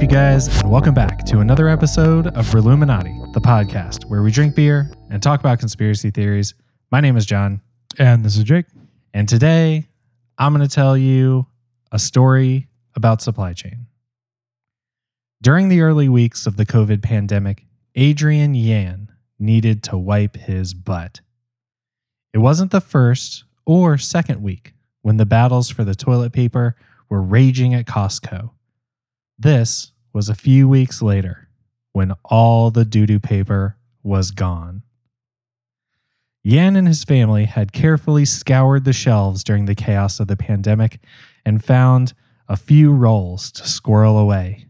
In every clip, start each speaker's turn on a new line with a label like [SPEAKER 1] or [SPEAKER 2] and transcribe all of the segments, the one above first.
[SPEAKER 1] Up, you guys, and welcome back to another episode of Reluminati, the podcast where we drink beer and talk about conspiracy theories. My name is John,
[SPEAKER 2] And this is Jake.
[SPEAKER 1] and today I'm going to tell you a story about supply chain. During the early weeks of the COVID pandemic, Adrian Yan needed to wipe his butt. It wasn't the first or second week when the battles for the toilet paper were raging at Costco. This was a few weeks later when all the doo doo paper was gone. Yan and his family had carefully scoured the shelves during the chaos of the pandemic and found a few rolls to squirrel away.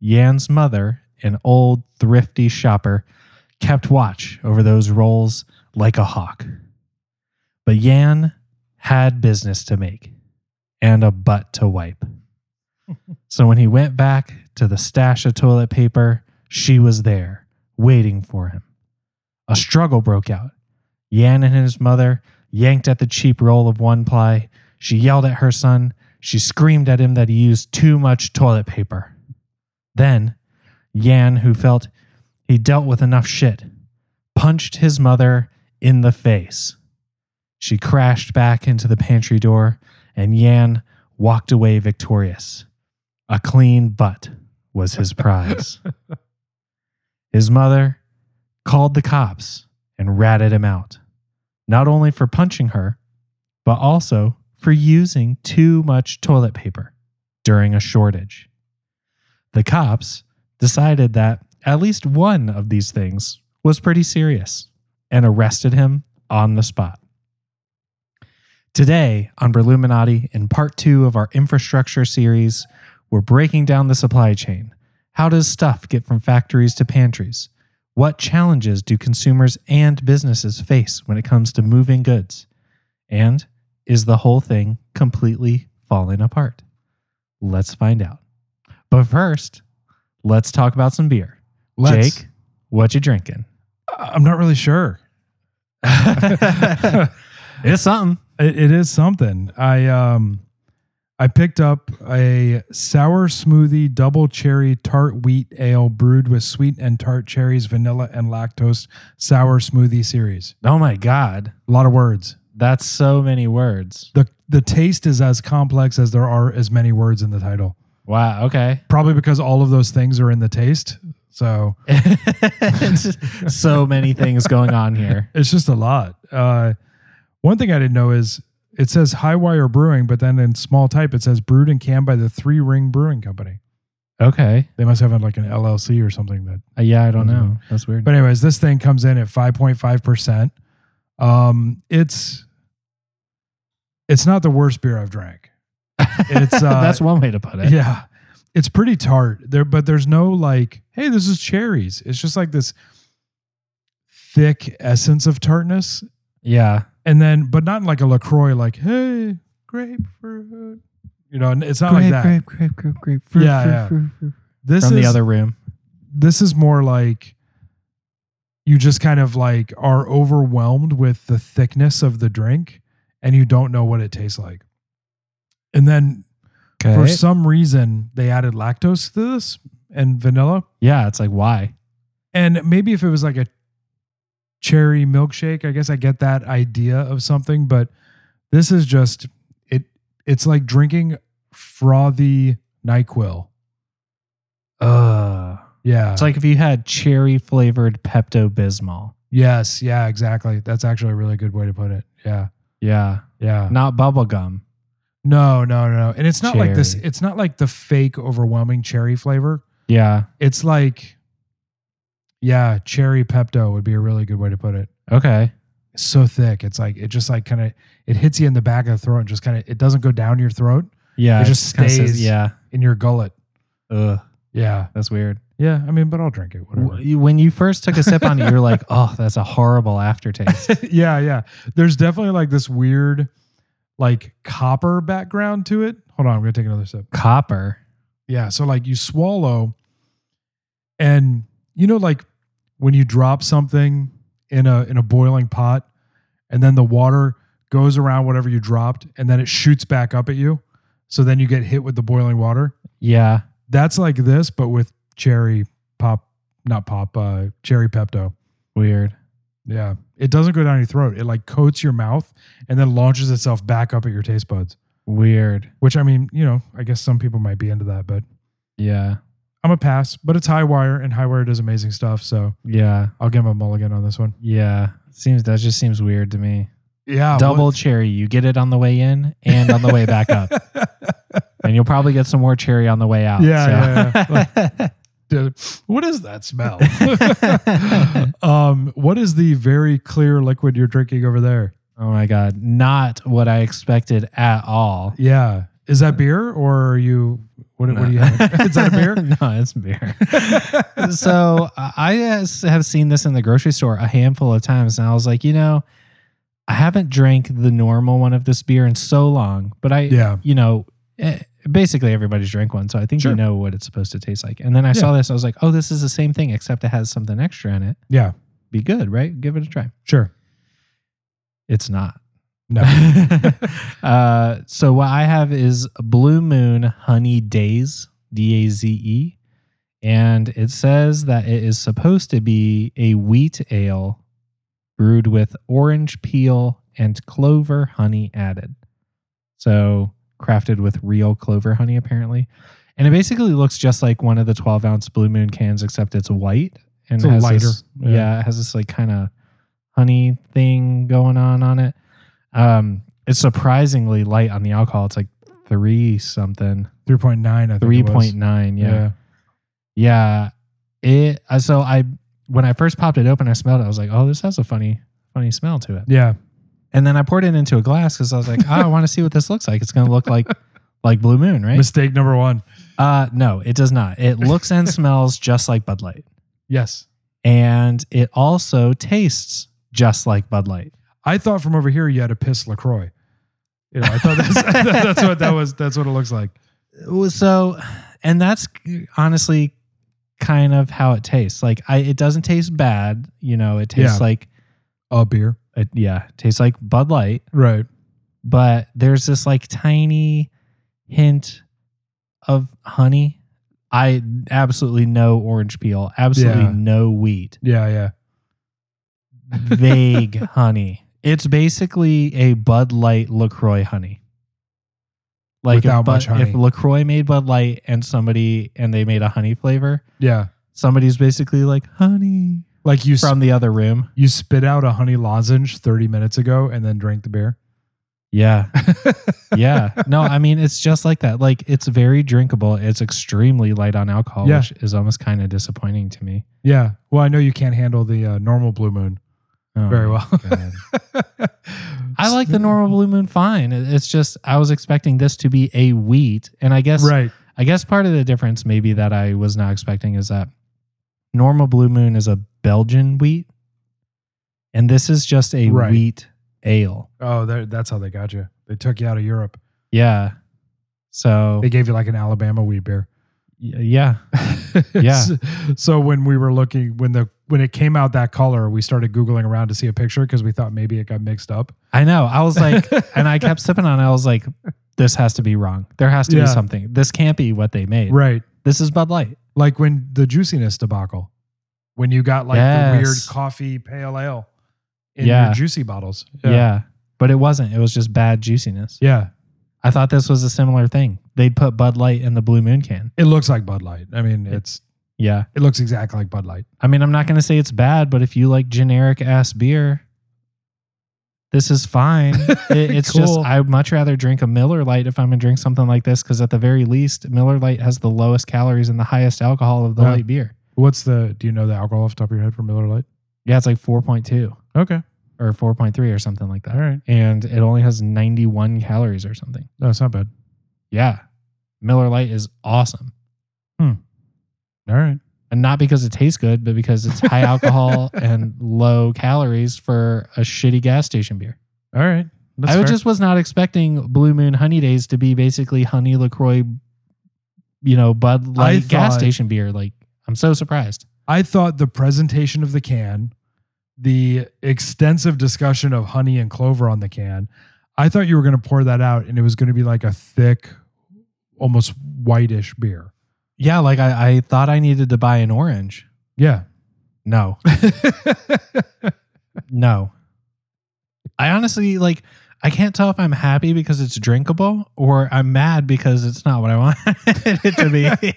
[SPEAKER 1] Yan's mother, an old, thrifty shopper, kept watch over those rolls like a hawk. But Yan had business to make and a butt to wipe. so when he went back to the stash of toilet paper, she was there, waiting for him. A struggle broke out. Yan and his mother yanked at the cheap roll of one ply. She yelled at her son. She screamed at him that he used too much toilet paper. Then, Yan, who felt he dealt with enough shit, punched his mother in the face. She crashed back into the pantry door, and Yan walked away victorious. A clean butt was his prize. his mother called the cops and ratted him out, not only for punching her, but also for using too much toilet paper during a shortage. The cops decided that at least one of these things was pretty serious and arrested him on the spot. Today on Reluminati, in part two of our infrastructure series, we're breaking down the supply chain. How does stuff get from factories to pantries? What challenges do consumers and businesses face when it comes to moving goods? And is the whole thing completely falling apart? Let's find out. But first, let's talk about some beer.
[SPEAKER 2] Let's.
[SPEAKER 1] Jake, what you drinking?
[SPEAKER 2] I'm not really sure.
[SPEAKER 1] it's something.
[SPEAKER 2] It, it is something. I um I picked up a sour smoothie double cherry tart wheat ale brewed with sweet and tart cherries, vanilla and lactose sour smoothie series.
[SPEAKER 1] Oh my god,
[SPEAKER 2] A lot of words.
[SPEAKER 1] that's so many words.
[SPEAKER 2] The the taste is as complex as there are as many words in the title.
[SPEAKER 1] Wow. Okay.
[SPEAKER 2] Probably because all of those things are in the taste. So
[SPEAKER 1] so many things going on here.
[SPEAKER 2] it's just a lot. Uh, one thing I didn't know is it says Highwire Brewing, but then in small type it says brewed and canned by the Three Ring Brewing Company.
[SPEAKER 1] Okay.
[SPEAKER 2] They must have like an LLC or something that.
[SPEAKER 1] Uh, yeah, I don't know. That's weird.
[SPEAKER 2] But anyways, this thing comes in at five point five percent. Um, it's it's not the worst beer I've drank. It's uh,
[SPEAKER 1] that's one way to put it.
[SPEAKER 2] yeah, it's pretty tart there, but there's no like, hey, this is cherries. It's just like this thick essence of tartness,
[SPEAKER 1] Yeah.
[SPEAKER 2] And then but not like a Lacroix, like hey, grapefruit. You know, it's not like that.
[SPEAKER 1] grape, grape, grape, grape. fruit,
[SPEAKER 2] Yeah,
[SPEAKER 1] fruit,
[SPEAKER 2] yeah.
[SPEAKER 1] fruit, fruit.
[SPEAKER 2] This
[SPEAKER 1] From
[SPEAKER 2] is
[SPEAKER 1] the other room.
[SPEAKER 2] this is more like you just kind of like are overwhelmed with the thickness of the drink and you don't know what it tastes like. And then
[SPEAKER 1] Okay.
[SPEAKER 2] for some reason they added lactose to this and vanilla.
[SPEAKER 1] yeah, it's like why?
[SPEAKER 2] And maybe if it was like a cherry milkshake, I guess I get that idea of something, but this is just it it's like drinking frothy NyQuil.
[SPEAKER 1] Uh
[SPEAKER 2] Yeah.
[SPEAKER 1] it's like if you had cherry flavored Pepto Bismol.
[SPEAKER 2] yes, yeah, exactly. That's actually a really good way to put it. Yeah.
[SPEAKER 1] Yeah.
[SPEAKER 2] Yeah.
[SPEAKER 1] Not bubble gum.
[SPEAKER 2] No, no, no, no. And it's not like this. It's not like the fake overwhelming cherry flavor.
[SPEAKER 1] Yeah.
[SPEAKER 2] It's like, yeah, cherry Pepto would be a really good way to put it.
[SPEAKER 1] Okay.
[SPEAKER 2] It's so thick. It's like it just like kind of it hits you in the back of the throat and just kind of it doesn't go down your throat
[SPEAKER 1] Yeah.
[SPEAKER 2] It just
[SPEAKER 1] kinda says-
[SPEAKER 2] stays-
[SPEAKER 1] yeah.
[SPEAKER 2] in your gullet.
[SPEAKER 1] Ugh.
[SPEAKER 2] Yeah,
[SPEAKER 1] That's weird.
[SPEAKER 2] yeah. I mean, but I'll drink it. Whatever.
[SPEAKER 1] When you first took a sip on it, you're like, oh, that's a horrible aftertaste.
[SPEAKER 2] yeah, yeah. There's definitely like this weird, like copper background to it. Hold on, I'm gonna take another sip.
[SPEAKER 1] Copper.
[SPEAKER 2] Yeah. So like you swallow and you know, like when you drop something in a in a boiling pot and then the water goes around whatever you dropped and then it shoots back up at you. So then you get hit with the boiling water.
[SPEAKER 1] Yeah.
[SPEAKER 2] That's like this, but with cherry pop, not pop, uh, cherry Pepto.
[SPEAKER 1] Weird.
[SPEAKER 2] Yeah. It doesn't go down your throat. It like coats your mouth and then launches itself back up at your taste buds.
[SPEAKER 1] Weird.
[SPEAKER 2] Which I mean, you know, I guess some people might be into that, but
[SPEAKER 1] Yeah.
[SPEAKER 2] I'm a pass. But it's high wire and high wire does amazing stuff. So
[SPEAKER 1] Yeah.
[SPEAKER 2] I'll give him a mulligan on this one.
[SPEAKER 1] Yeah. Seems that just seems weird to me.
[SPEAKER 2] Yeah.
[SPEAKER 1] Double cherry. You get it on the way in and on the way back up. And you'll probably get some more cherry on the way out.
[SPEAKER 2] Yeah,
[SPEAKER 1] so.
[SPEAKER 2] Dude, what is that smell? um, what is the very clear liquid you're drinking over there?
[SPEAKER 1] oh my god. Not what I expected at all.
[SPEAKER 2] Yeah. Is that beer or are you what, what do you have? Is that a beer?
[SPEAKER 1] no, it's beer. so uh, I have seen this in the grocery store a handful of times, and I was like, you know, I haven't drank the normal one of this beer in so long, but I,
[SPEAKER 2] Yeah.
[SPEAKER 1] you know, eh, basically everybody's drank one, so I think
[SPEAKER 2] Sure.
[SPEAKER 1] you know what it's supposed to taste like. And then I saw this, I was like, oh, this is the same thing except it has something extra in it.
[SPEAKER 2] Yeah.
[SPEAKER 1] Be good, right? Give it a try.
[SPEAKER 2] Sure.
[SPEAKER 1] It's not.
[SPEAKER 2] No.
[SPEAKER 1] uh, so what I have is Blue Moon Honey Daze, D A Z E, and it says that it is supposed to be a wheat ale brewed with orange peel and clover honey added. So crafted with real clover honey, apparently. And it basically looks just like one of the 12 ounce Blue Moon cans, except it's white and
[SPEAKER 2] It's
[SPEAKER 1] has
[SPEAKER 2] lighter.
[SPEAKER 1] This,
[SPEAKER 2] Yeah.
[SPEAKER 1] yeah. it has this like kind of honey thing going on on it. Um, it's surprisingly light on the alcohol. It's like three something,
[SPEAKER 2] 3.9, I think.
[SPEAKER 1] three
[SPEAKER 2] was.
[SPEAKER 1] point nine. Yeah, yeah. It. uh, So I when I first popped it open, I smelled it. I was like, oh, this has a funny, funny smell to it.
[SPEAKER 2] Yeah.
[SPEAKER 1] And then I poured it into a glass because I was like, oh, I want to see what this looks like. It's gonna look like like Blue Moon, right?
[SPEAKER 2] Mistake number one.
[SPEAKER 1] Uh, no, it does not. It looks and smells just like Bud Light,
[SPEAKER 2] Yes.
[SPEAKER 1] and it also tastes just like Bud Light.
[SPEAKER 2] I thought from over here you had a piss LaCroix. You know, I thought that's, that's what that was. That's what it looks like.
[SPEAKER 1] so and that's honestly kind of how it tastes like i it doesn't taste bad you know it tastes
[SPEAKER 2] Yeah.
[SPEAKER 1] like
[SPEAKER 2] A beer.
[SPEAKER 1] it, yeah it tastes like bud light
[SPEAKER 2] Right.
[SPEAKER 1] but there's this like tiny hint of honey i absolutely no orange peel absolutely
[SPEAKER 2] Yeah.
[SPEAKER 1] no wheat
[SPEAKER 2] Yeah. Yeah.
[SPEAKER 1] vague honey it's basically a bud light lacroix honey like
[SPEAKER 2] Without
[SPEAKER 1] if, Bud-
[SPEAKER 2] much honey.
[SPEAKER 1] if lacroix made bud light and somebody and they made a honey flavor
[SPEAKER 2] Yeah.
[SPEAKER 1] somebody's basically like honey
[SPEAKER 2] Like you,
[SPEAKER 1] from the other room.
[SPEAKER 2] you spit out a honey lozenge 30 minutes ago and then drank the beer.
[SPEAKER 1] Yeah. Yeah. No, I mean it's just like that. Like it's very drinkable. It's extremely light on alcohol,
[SPEAKER 2] Yeah.
[SPEAKER 1] which is almost kind of disappointing to me.
[SPEAKER 2] Yeah. Well, I know you can't handle the uh, normal blue moon
[SPEAKER 1] Oh
[SPEAKER 2] very well.
[SPEAKER 1] I like the normal blue moon fine. It's just I was expecting this to be a wheat, and I guess
[SPEAKER 2] Right.
[SPEAKER 1] I guess part of the difference maybe that I was not expecting is that normal blue moon is a Belgian wheat, and this is just a
[SPEAKER 2] Right.
[SPEAKER 1] wheat ale.
[SPEAKER 2] Oh, that's how they got you. They took you out of Europe.
[SPEAKER 1] Yeah. So
[SPEAKER 2] They gave you like an Alabama wheat beer.
[SPEAKER 1] yeah, Yeah.
[SPEAKER 2] so when we were looking when the when it came out that color, we started googling around to see a picture because we thought maybe it got mixed up.
[SPEAKER 1] I know. I was like, and I kept sipping on it. I was like, this has to be wrong. There has to
[SPEAKER 2] Yeah.
[SPEAKER 1] be something. This can't be what they made.
[SPEAKER 2] Right.
[SPEAKER 1] This is Bud Light.
[SPEAKER 2] Like when the juiciness debacle, when you got like the weird
[SPEAKER 1] Yes.
[SPEAKER 2] coffee pale ale in
[SPEAKER 1] Yeah.
[SPEAKER 2] your juicy bottles.
[SPEAKER 1] Yeah. But it wasn't. It was just bad juiciness.
[SPEAKER 2] Yeah.
[SPEAKER 1] I thought this was a similar thing. They'd put Bud Light in the Blue Moon can.
[SPEAKER 2] It looks like Bud Light. I mean, it's
[SPEAKER 1] Yeah.
[SPEAKER 2] it looks exactly like Bud Light.
[SPEAKER 1] I mean, I'm not going to say it's bad, but if you like generic ass beer, this is fine. It- it's just, I'd much rather drink a Miller Lite if I'm going to drink something like this because at the very least, Miller Lite has the lowest calories and the highest alcohol of the
[SPEAKER 2] Yeah.
[SPEAKER 1] light beer.
[SPEAKER 2] What's the do you know the alcohol off the top of your head for Miller Lite?
[SPEAKER 1] Yeah, it's like 4.2
[SPEAKER 2] Okay.
[SPEAKER 1] or 4.3 or something like that.
[SPEAKER 2] All right.
[SPEAKER 1] And it only has 91 calories or something.
[SPEAKER 2] No, it's not bad.
[SPEAKER 1] Yeah. Miller Lite is awesome. Hmm.
[SPEAKER 2] All right.
[SPEAKER 1] And not because it tastes good, but because it's high alcohol and low calories for a shitty gas station beer.
[SPEAKER 2] All right. That's
[SPEAKER 1] I
[SPEAKER 2] fair.
[SPEAKER 1] just was not expecting Blue Moon Honey Daze to be basically honey LaCroix, you know, Bud Light gas station beer. Like, I'm so surprised.
[SPEAKER 2] I thought the presentation of the can, the extensive discussion of honey and clover on the can, I thought you were going to pour that out and it was going to be like a thick, almost whitish beer.
[SPEAKER 1] Yeah, like I, I thought I needed to buy an orange.
[SPEAKER 2] Yeah.
[SPEAKER 1] No, no. I honestly like. I can't tell if I'm happy because it's drinkable or I'm mad because it's not what I wanted it to be.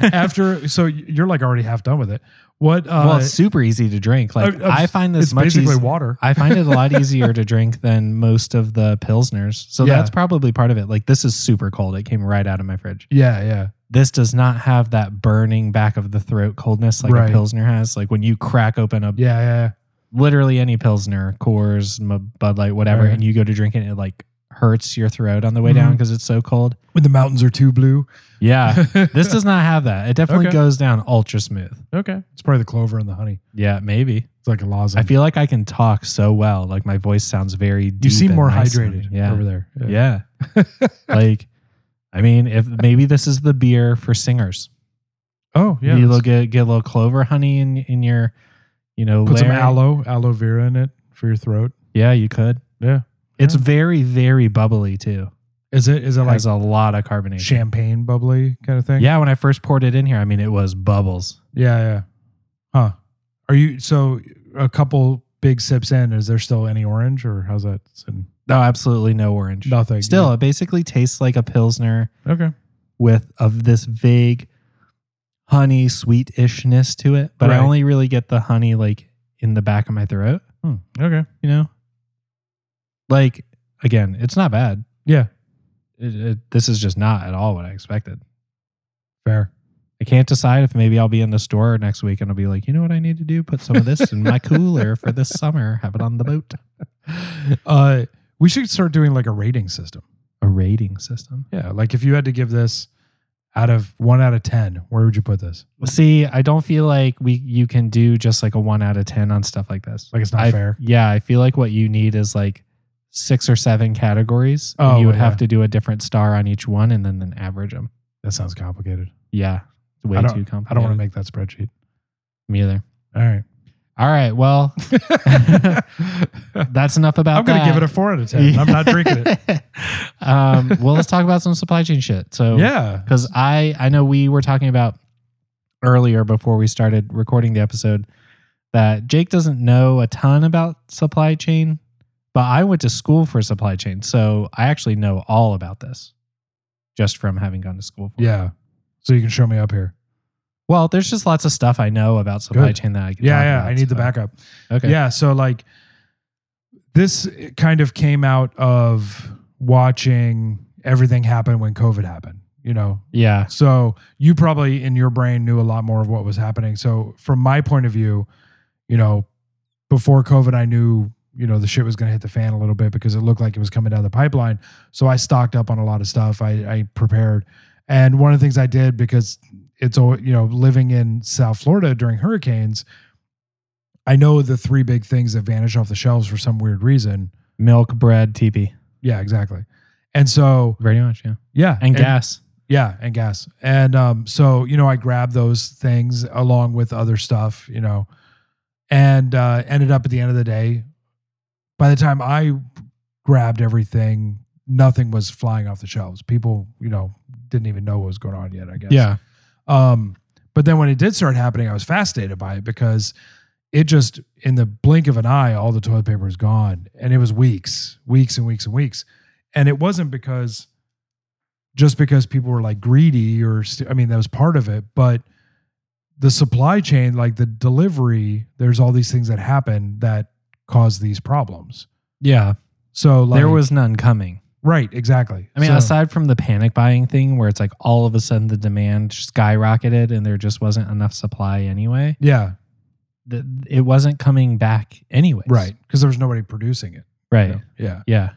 [SPEAKER 2] After, so you're like already half done with it. What? Uh,
[SPEAKER 1] well, it's super easy to drink. Like
[SPEAKER 2] uh,
[SPEAKER 1] I find this
[SPEAKER 2] it's
[SPEAKER 1] much
[SPEAKER 2] basically
[SPEAKER 1] easier.
[SPEAKER 2] water.
[SPEAKER 1] I find it a lot easier to drink than most of the pilsners. So
[SPEAKER 2] Yeah.
[SPEAKER 1] that's probably part of it. Like this is super cold. It came right out of my fridge.
[SPEAKER 2] Yeah, yeah.
[SPEAKER 1] This does not have that burning back of the throat coldness like
[SPEAKER 2] Right.
[SPEAKER 1] a pilsner has. Like when you crack open a
[SPEAKER 2] Yeah, yeah.
[SPEAKER 1] literally any pilsner, Coors, M- Bud Light, whatever,
[SPEAKER 2] Right.
[SPEAKER 1] and you go to drink it, it like hurts your throat on the way down
[SPEAKER 2] Mhm.
[SPEAKER 1] because it's so cold.
[SPEAKER 2] When the mountains are too blue.
[SPEAKER 1] Yeah, this does not have that. It definitely
[SPEAKER 2] Okay.
[SPEAKER 1] goes down ultra smooth.
[SPEAKER 2] Okay. It's probably the clover and the honey.
[SPEAKER 1] Yeah, maybe.
[SPEAKER 2] It's like a lozenge.
[SPEAKER 1] I feel like I can talk so well. Like my voice sounds very deep.
[SPEAKER 2] you seem
[SPEAKER 1] and
[SPEAKER 2] more
[SPEAKER 1] nice
[SPEAKER 2] hydrated.
[SPEAKER 1] Yeah.
[SPEAKER 2] over there.
[SPEAKER 1] Yeah. like, I mean, if maybe this is the beer for singers.
[SPEAKER 2] Oh, yeah.
[SPEAKER 1] you look get get a little clover honey in in your, you know,
[SPEAKER 2] Put some aloe, aloe vera in it for your throat.
[SPEAKER 1] Yeah, you could.
[SPEAKER 2] Yeah.
[SPEAKER 1] It's
[SPEAKER 2] Yeah.
[SPEAKER 1] very very bubbly too.
[SPEAKER 2] Is it is it
[SPEAKER 1] It
[SPEAKER 2] like
[SPEAKER 1] has a lot of carbonation.
[SPEAKER 2] champagne bubbly kind of thing?
[SPEAKER 1] Yeah, when I first poured it in here, I mean, it was bubbles.
[SPEAKER 2] Yeah, yeah. Huh. Are you so a couple big sips in, is there still any orange or how's that? sitting?
[SPEAKER 1] No, absolutely no orange.
[SPEAKER 2] Nothing.
[SPEAKER 1] Still, it basically tastes like a pilsner
[SPEAKER 2] Okay.
[SPEAKER 1] with of this vague honey sweetishness to it, but I only really get the honey like in the back of my throat.
[SPEAKER 2] Hmm. Okay.
[SPEAKER 1] You know, like again, it's not bad.
[SPEAKER 2] Yeah.
[SPEAKER 1] It, it, this is just not at all what I expected.
[SPEAKER 2] Fair.
[SPEAKER 1] I can't decide if maybe I'll be in the store next week and I'll be like, you know what I need to do? Put some of this in my cooler for this summer. Have it on the boat.
[SPEAKER 2] Uh we should start doing like a rating system.
[SPEAKER 1] A rating system.
[SPEAKER 2] Yeah. Like if you had to give this out of one out of ten, where would you put this?
[SPEAKER 1] See, I don't feel like we you can do just like a one out of ten on stuff like this.
[SPEAKER 2] Like it's not
[SPEAKER 1] I-
[SPEAKER 2] fair.
[SPEAKER 1] Yeah, I feel like what you need is like six or seven categories. and
[SPEAKER 2] Oh,
[SPEAKER 1] you would
[SPEAKER 2] yeah.
[SPEAKER 1] have to do a different star on each one and then, then average them.
[SPEAKER 2] That sounds complicated.
[SPEAKER 1] Yeah, it's way too complicated.
[SPEAKER 2] I don't want to make that spreadsheet.
[SPEAKER 1] me either.
[SPEAKER 2] All right.
[SPEAKER 1] All right, well, that's enough about
[SPEAKER 2] I'm gonna give it a four out of ten. I'm not drinking it.
[SPEAKER 1] um, well, let's talk about some supply chain shit. So,
[SPEAKER 2] Yeah.
[SPEAKER 1] because I I know we were talking about earlier before we started recording the episode that Jake doesn't know a ton about supply chain, but I went to school for supply chain, so I actually know all about this just from having gone to school for. it.
[SPEAKER 2] Yeah. So you can show me up here.
[SPEAKER 1] Well, there's just lots of stuff I know about supply
[SPEAKER 2] Good.
[SPEAKER 1] chain that I can.
[SPEAKER 2] Yeah, yeah.
[SPEAKER 1] about,
[SPEAKER 2] I need the backup.
[SPEAKER 1] Okay.
[SPEAKER 2] Yeah. So like this kind of came out of watching everything happen when COVID happened, you know.
[SPEAKER 1] Yeah.
[SPEAKER 2] So you probably in your brain knew a lot more of what was happening. So from my point of view, you know, before COVID, I knew, you know, the shit was going to hit the fan a little bit because it looked like it was coming down the pipeline. So I stocked up on a lot of stuff. I, I prepared. And one of the things I did because it's, all you know, living in South Florida during hurricanes, I know the three big things that vanish off the shelves for some weird reason.
[SPEAKER 1] Milk, bread, TP.
[SPEAKER 2] Yeah, exactly. And so,
[SPEAKER 1] Very much. Yeah.
[SPEAKER 2] yeah.
[SPEAKER 1] And, gas.
[SPEAKER 2] Yeah, and gas. And um, so, you know, I grabbed those things along with other stuff, you know, and uh, ended up at the end of the day, by the time I grabbed everything, nothing was flying off the shelves. People, you know, didn't even know what was going on yet, I guess.
[SPEAKER 1] Yeah.
[SPEAKER 2] Um, but then when it did start happening, I was fascinated by it because it just, in the blink of an eye, all the toilet paper is gone. And it was weeks, weeks and weeks and weeks. And it wasn't because just because people were like greedy or, st- I mean, that was part of it, but the supply chain, like the delivery, there's all these things that happen that cause these problems.
[SPEAKER 1] Yeah.
[SPEAKER 2] So like,
[SPEAKER 1] there was none coming.
[SPEAKER 2] Right, exactly.
[SPEAKER 1] I mean,
[SPEAKER 2] So-
[SPEAKER 1] aside from the panic buying thing where it's like all of a sudden the demand skyrocketed and there just wasn't enough supply anyway,
[SPEAKER 2] yeah,
[SPEAKER 1] th- it wasn't coming back anyway.
[SPEAKER 2] right. Because there was nobody producing it. you
[SPEAKER 1] Right.
[SPEAKER 2] know? Yeah.
[SPEAKER 1] Yeah.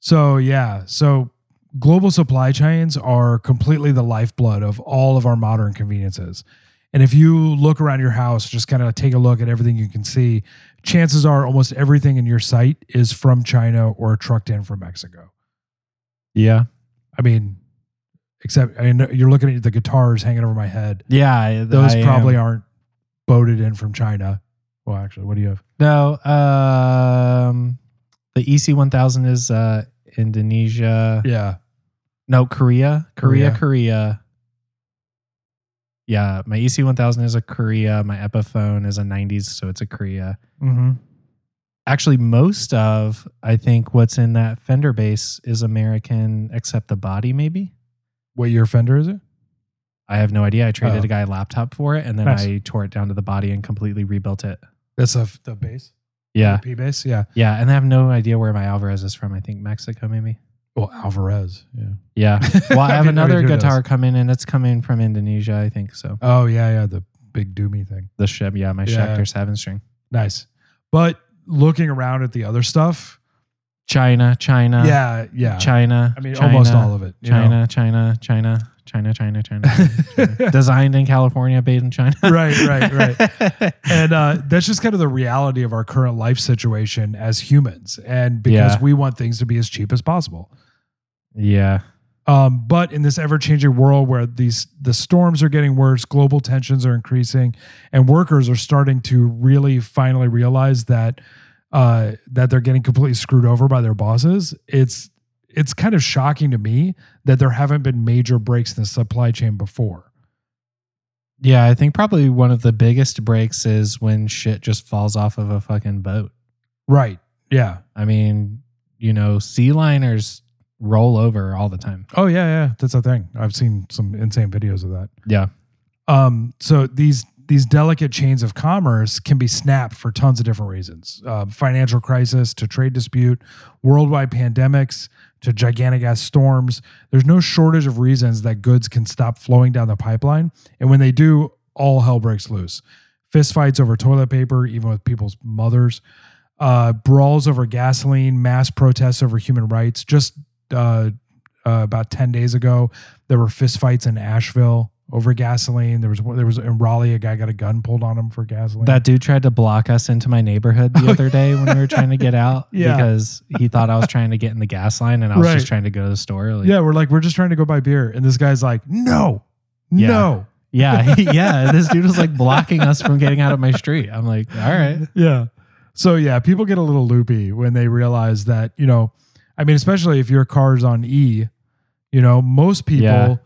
[SPEAKER 2] So yeah, so global supply chains are completely the lifeblood of all of our modern conveniences. And if you look around your house, just kind of take a look at everything you can see, chances are almost everything in your sight is from China or trucked in from Mexico.
[SPEAKER 1] Yeah.
[SPEAKER 2] I mean, except I mean, you're looking at the guitars hanging over my head.
[SPEAKER 1] Yeah. I-
[SPEAKER 2] Those
[SPEAKER 1] I
[SPEAKER 2] probably
[SPEAKER 1] am-
[SPEAKER 2] aren't boated in from China. Well, actually, what do you have?
[SPEAKER 1] No. Um, the EC1000 is uh, Indonesia.
[SPEAKER 2] Yeah.
[SPEAKER 1] No, Korea. Korea.
[SPEAKER 2] Korea.
[SPEAKER 1] Korea. Yeah, my EC1000 is a Korea. My Epiphone is a 90s, so it's a Korea.
[SPEAKER 2] Mm-hmm.
[SPEAKER 1] Actually, most of I think what's in that fender bass is American, except the body. Maybe
[SPEAKER 2] What year Fender is it?
[SPEAKER 1] I have no idea. I traded
[SPEAKER 2] Oh.
[SPEAKER 1] a guy a laptop for it, and then
[SPEAKER 2] Nice.
[SPEAKER 1] I tore it down to the body and completely rebuilt it.
[SPEAKER 2] That's a, the bass.
[SPEAKER 1] Yeah,
[SPEAKER 2] P bass. Yeah.
[SPEAKER 1] yeah, and I have no idea where my Alvarez is from. I think Mexico, maybe.
[SPEAKER 2] Well, Alvarez. Yeah.
[SPEAKER 1] Yeah. Well, I have
[SPEAKER 2] mean,
[SPEAKER 1] another guitar coming, and it's coming from Indonesia. I think so.
[SPEAKER 2] Oh yeah, yeah. The big doomy thing.
[SPEAKER 1] The ship, yeah, my
[SPEAKER 2] Yeah.
[SPEAKER 1] Schecter seven string.
[SPEAKER 2] Nice. But looking around at the other stuff,
[SPEAKER 1] China, China,
[SPEAKER 2] yeah, yeah.
[SPEAKER 1] China.
[SPEAKER 2] I mean,
[SPEAKER 1] China,
[SPEAKER 2] almost all of it. know?
[SPEAKER 1] China, China, China, China, China, China, China. Designed in California, made in China.
[SPEAKER 2] Right, right, right. and uh, that's just kind of the reality of our current life situation as humans, and because
[SPEAKER 1] Yeah.
[SPEAKER 2] we want things to be as cheap as possible.
[SPEAKER 1] yeah.
[SPEAKER 2] Um, but in this ever-changing world where these the storms are getting worse, global tensions are increasing, and workers are starting to really finally realize that uh, that they're getting completely screwed over by their bosses. It's it's kind of shocking to me that there haven't been major breaks in the supply chain before.
[SPEAKER 1] Yeah, I think probably one of the biggest breaks is when shit just falls off of a fucking boat.
[SPEAKER 2] Right. Yeah.
[SPEAKER 1] I mean, you know, sea liners roll over all the time.
[SPEAKER 2] Oh yeah, yeah. That's a thing. I've seen some insane videos of that.
[SPEAKER 1] Yeah.
[SPEAKER 2] Um, so these these delicate chains of commerce can be snapped for tons of different reasons: uh, financial crisis to trade dispute, worldwide pandemics to gigantic ass storms. There's no shortage of reasons that goods can stop flowing down the pipeline, and when they do, all hell breaks loose. Fistfights over toilet paper, even with people's mothers. Uh, brawls over gasoline, mass protests over human rights. Just uh, uh, about ten days ago, there were fistfights in Asheville over gasoline. There was there was in Raleigh, a guy got a gun pulled on him for gasoline.
[SPEAKER 1] That dude tried to block us into my neighborhood the other day when we were trying to get out
[SPEAKER 2] Yeah.
[SPEAKER 1] because he thought I was trying to get in the gas line and I was
[SPEAKER 2] Right.
[SPEAKER 1] just trying to go to the store. Like,
[SPEAKER 2] yeah, we're like we're just trying to go buy beer, and this guy's like, no,
[SPEAKER 1] Yeah.
[SPEAKER 2] no,
[SPEAKER 1] Yeah. yeah. This dude was like blocking us from getting out of my street. I'm like, all right.
[SPEAKER 2] yeah. So yeah, people get a little loopy when they realize that you know, I mean, especially if your car's on E, you know, most people,
[SPEAKER 1] Yeah.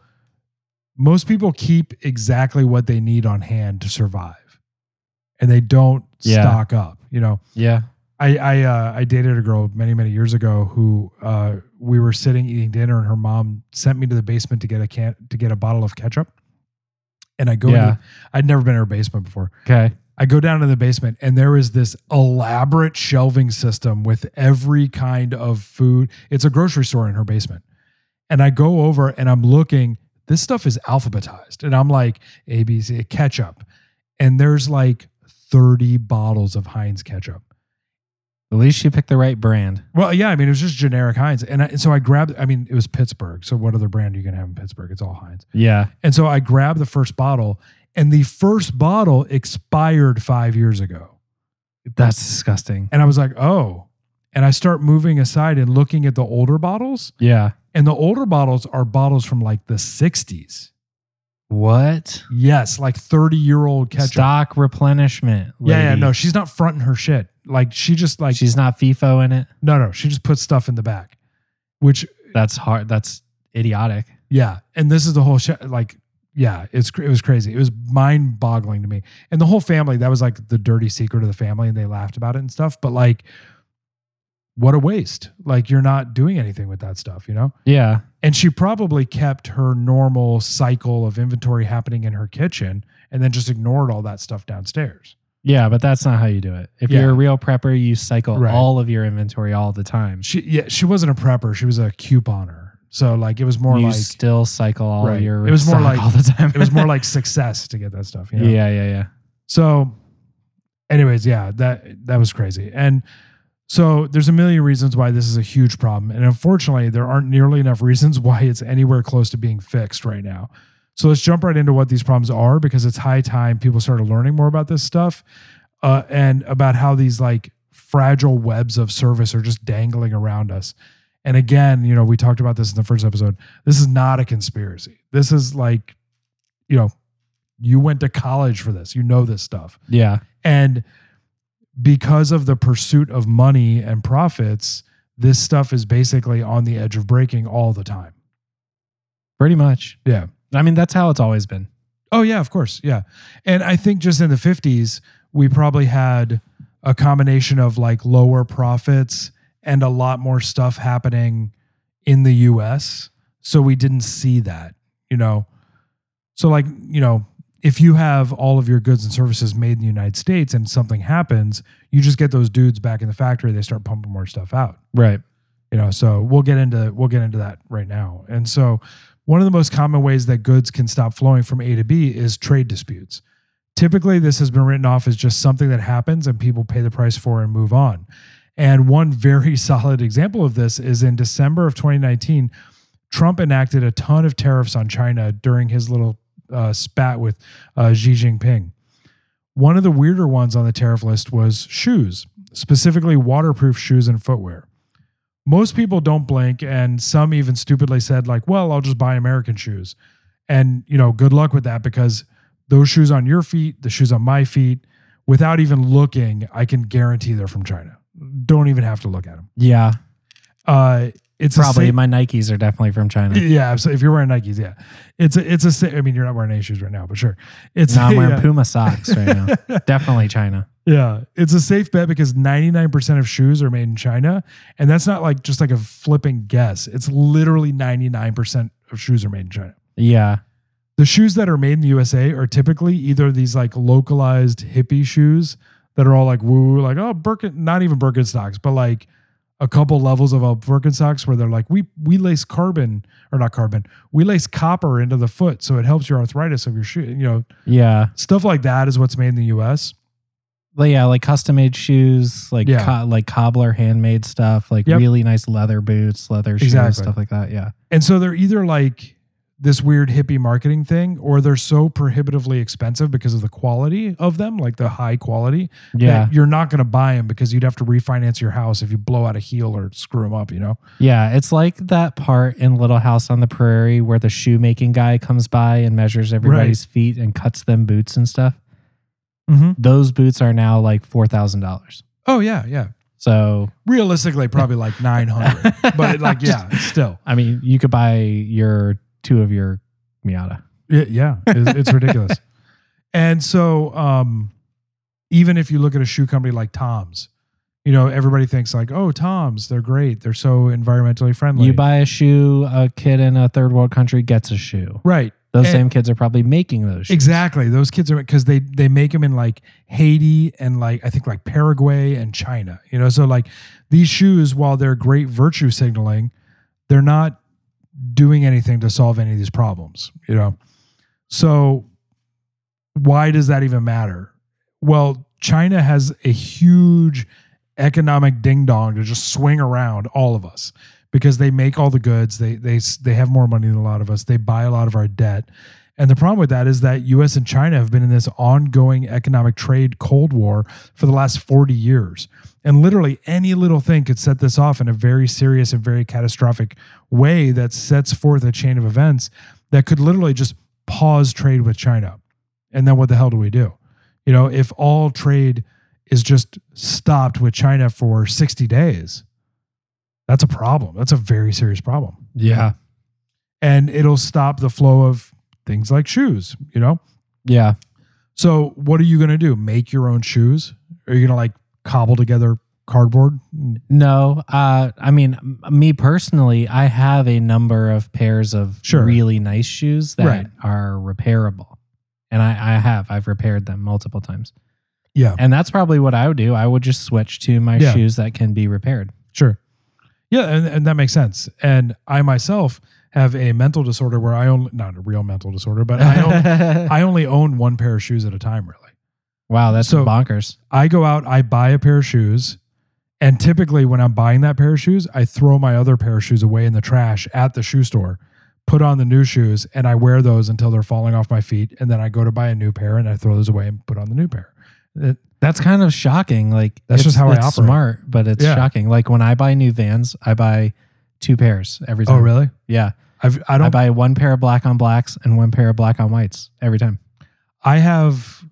[SPEAKER 2] most people keep exactly what they need on hand to survive, and they don't
[SPEAKER 1] Yeah.
[SPEAKER 2] stock up. You know,
[SPEAKER 1] Yeah.
[SPEAKER 2] I I uh, I dated a girl many many years ago who uh, we were sitting eating dinner and her mom sent me to the basement to get a can to get a bottle of ketchup, and I go
[SPEAKER 1] Yeah.
[SPEAKER 2] I'd never been in her basement before.
[SPEAKER 1] Okay.
[SPEAKER 2] I go down to the basement and there is this elaborate shelving system with every kind of food. It's a grocery store in her basement, and I go over and I'm looking. This stuff is alphabetized, and I'm like ABC ketchup, and there's like 30 bottles of Heinz ketchup.
[SPEAKER 1] At least you picked the right brand.
[SPEAKER 2] Well, yeah, I mean, it was just generic Heinz. And, I, and so I grabbed, I mean, it was Pittsburgh. So what other brand are you going to have in Pittsburgh? It's all Heinz.
[SPEAKER 1] Yeah.
[SPEAKER 2] And so I grabbed the first bottle, and the first bottle expired five years ago.
[SPEAKER 1] That's disgusting.
[SPEAKER 2] And I was like, oh. And I start moving aside and looking at the older bottles.
[SPEAKER 1] Yeah.
[SPEAKER 2] And the older bottles are bottles from like the 60s.
[SPEAKER 1] What?
[SPEAKER 2] Yes, like 30 year old ketchup.
[SPEAKER 1] Stock replenishment.
[SPEAKER 2] Yeah, yeah, no, she's not fronting her shit. Like she just like,
[SPEAKER 1] She's not FIFO in it.
[SPEAKER 2] no, no, she just puts stuff in the back, which
[SPEAKER 1] That's hard. That's idiotic.
[SPEAKER 2] Yeah, and this is the whole shit. Like, yeah, it's it was crazy. It was mind boggling to me, and the whole family. That was like the dirty secret of the family, and they laughed about it and stuff. But like, what a waste! Like, you're not doing anything with that stuff, you know.
[SPEAKER 1] Yeah.
[SPEAKER 2] And she probably kept her normal cycle of inventory happening in her kitchen, and then just ignored all that stuff downstairs.
[SPEAKER 1] Yeah, but that's not how you do it. If
[SPEAKER 2] Yeah.
[SPEAKER 1] you're a real prepper, you cycle
[SPEAKER 2] Right.
[SPEAKER 1] all of your inventory all the time.
[SPEAKER 2] She yeah, she wasn't a prepper. She was a couponer. So like, it was more
[SPEAKER 1] you
[SPEAKER 2] like
[SPEAKER 1] still cycle all
[SPEAKER 2] Right.
[SPEAKER 1] your
[SPEAKER 2] It was more like-
[SPEAKER 1] all the time.
[SPEAKER 2] it was more like success to get that stuff. You know?
[SPEAKER 1] yeah, yeah, yeah.
[SPEAKER 2] So, anyways, yeah, that that was crazy. And so there's a million reasons why this is a huge problem. And unfortunately, there aren't nearly enough reasons why it's anywhere close to being fixed right now. So let's jump right into what these problems are because it's high time people started learning more about this stuff uh, and about how these like fragile webs of service are just dangling around us. And again, you know, we talked about this in the first episode. This is not a conspiracy. This is like, you know, you went to college for this. You know this stuff.
[SPEAKER 1] Yeah.
[SPEAKER 2] And because of the pursuit of money and profits, this stuff is basically on the edge of breaking all the time.
[SPEAKER 1] Pretty much.
[SPEAKER 2] Yeah.
[SPEAKER 1] I mean, that's how it's always been.
[SPEAKER 2] Oh yeah, of course, yeah. And I think just in the fifties, we probably had a combination of like lower profits and a lot more stuff happening in the U.S. So we didn't see that, you know. So like you know, if you have all of your goods and services made in the United States and something happens, you just get those dudes back in the factory. They start pumping more stuff out
[SPEAKER 1] Right.
[SPEAKER 2] you know so we'll get into we'll get into that right now and so one of the most common ways that goods can stop flowing from a to b is trade disputes typically this has been written off as just something that happens and people pay the price for and move on and one very solid example of this is in december of 2019 trump enacted a ton of tariffs on china during his little uh, spat with uh, xi jinping. One of the weirder ones on the tariff list was shoes specifically waterproof shoes and footwear. Most people don't blink and some even stupidly said like well i'll just buy american shoes. And you know good luck with that because those shoes on your feet the shoes on my feet without even looking i can guarantee they're from china don't even have to look at them
[SPEAKER 1] Yeah.
[SPEAKER 2] uh it's
[SPEAKER 1] Probably
[SPEAKER 2] sa-
[SPEAKER 1] my Nikes are definitely from China.
[SPEAKER 2] yeah so if you're wearing nikes yeah it's a it's a sa- i mean you're not wearing any shoes right now but sure it's
[SPEAKER 1] No, I'm wearing
[SPEAKER 2] uh,
[SPEAKER 1] Puma socks right now. definitely China.
[SPEAKER 2] Yeah, it's a safe bet because 99% of shoes are made in China. And that's not like just like a flipping guess. It's literally 99% of shoes are made in China.
[SPEAKER 1] Yeah.
[SPEAKER 2] The shoes that are made in the USA are typically either these like localized hippie shoes that are all like woo like, oh, Birken, not even Birkenstocks, but like a couple levels of a Birkenstocks where they're like, we we lace carbon or not carbon, we lace copper into the foot so it helps your arthritis of your shoe. You know,
[SPEAKER 1] Yeah.
[SPEAKER 2] stuff like that is what's made in the US.
[SPEAKER 1] Like, yeah, like custom made shoes, like
[SPEAKER 2] Yeah.
[SPEAKER 1] co- like cobbler handmade stuff, like
[SPEAKER 2] Yep.
[SPEAKER 1] really nice leather boots, leather shoes,
[SPEAKER 2] Exactly.
[SPEAKER 1] stuff like that. Yeah.
[SPEAKER 2] And so they're either like this weird hippie marketing thing or they're so prohibitively expensive because of the quality of them, like the high quality,
[SPEAKER 1] Yeah.
[SPEAKER 2] that you're not going to buy them because you'd have to refinance your house if you blow out a heel or screw them up, you know?
[SPEAKER 1] Yeah. It's like that part in Little House on the Prairie where the shoemaking guy comes by and measures everybody's feet and cuts them boots and stuff.
[SPEAKER 2] Mm-hmm.
[SPEAKER 1] Those boots are now like $4,000.
[SPEAKER 2] Oh, yeah, yeah.
[SPEAKER 1] So,
[SPEAKER 2] Realistically, probably like 900, but like, yeah, still.
[SPEAKER 1] I mean, you could buy your two of your Miata.
[SPEAKER 2] Y- Yeah, it's, it's ridiculous. And so, um, even if you look at a shoe company like Tom's, you know, everybody thinks like, oh, Tom's, they're great. They're so environmentally friendly.
[SPEAKER 1] You buy a shoe, a kid in a third world country gets a shoe.
[SPEAKER 2] right.
[SPEAKER 1] Those
[SPEAKER 2] And-
[SPEAKER 1] same kids are probably making those shoes.
[SPEAKER 2] Exactly. Those kids are because they they make them in like Haiti and like I think like Paraguay and China. You know, so like these shoes, while they're great virtue signaling, they're not doing anything to solve any of these problems. You know, so why does that even matter? Well, China has a huge economic ding dong to just swing around all of us because they make all the goods. They they they have more money than a lot of us. They buy a lot of our debt. And the problem with that is that US and China have been in this ongoing economic trade cold war for the last 40 years. And literally any little thing could set this off in a very serious and very catastrophic way that sets forth a chain of events that could literally just pause trade with China. And then what the hell do we do? You know, if all trade is just stopped with China for 60 days, that's a problem. That's a very serious problem.
[SPEAKER 1] Yeah.
[SPEAKER 2] And it'll stop the flow of things like shoes, you know?
[SPEAKER 1] Yeah.
[SPEAKER 2] So what are you going to do? Make your own shoes? Are you going to like cobble together cardboard?
[SPEAKER 1] No, uh, I mean, me personally, I have a number of pairs of
[SPEAKER 2] Sure.
[SPEAKER 1] really nice shoes that
[SPEAKER 2] Right.
[SPEAKER 1] are repairable. And I, I have, I've repaired them multiple times.
[SPEAKER 2] Yeah,
[SPEAKER 1] And that's probably what I would do. I would just switch to my
[SPEAKER 2] Yeah.
[SPEAKER 1] shoes that can be repaired.
[SPEAKER 2] sure. Yeah, and, and that makes sense. And I myself have a mental disorder where I only not a real mental disorder, but I only, I only own one pair of shoes at a time really.
[SPEAKER 1] wow, that's
[SPEAKER 2] So-
[SPEAKER 1] bonkers.
[SPEAKER 2] I go out, I buy a pair of shoes, and typically when I'm buying that pair of shoes, I throw my other pair of shoes away in the trash at the shoe store, put on the new shoes, and I wear those until they're falling off my feet, and then I go to buy a new pair and I throw those away and put on the new pair. It-
[SPEAKER 1] That's kind of shocking. Like
[SPEAKER 2] That's just how I operate.
[SPEAKER 1] Smart, but it's
[SPEAKER 2] Yeah.
[SPEAKER 1] shocking. Like when I buy new Vans, I buy two pairs every time.
[SPEAKER 2] oh, really?
[SPEAKER 1] Yeah,
[SPEAKER 2] I've, I
[SPEAKER 1] I
[SPEAKER 2] don't.
[SPEAKER 1] buy one pair of black on blacks and one pair of black on whites every time.
[SPEAKER 2] I have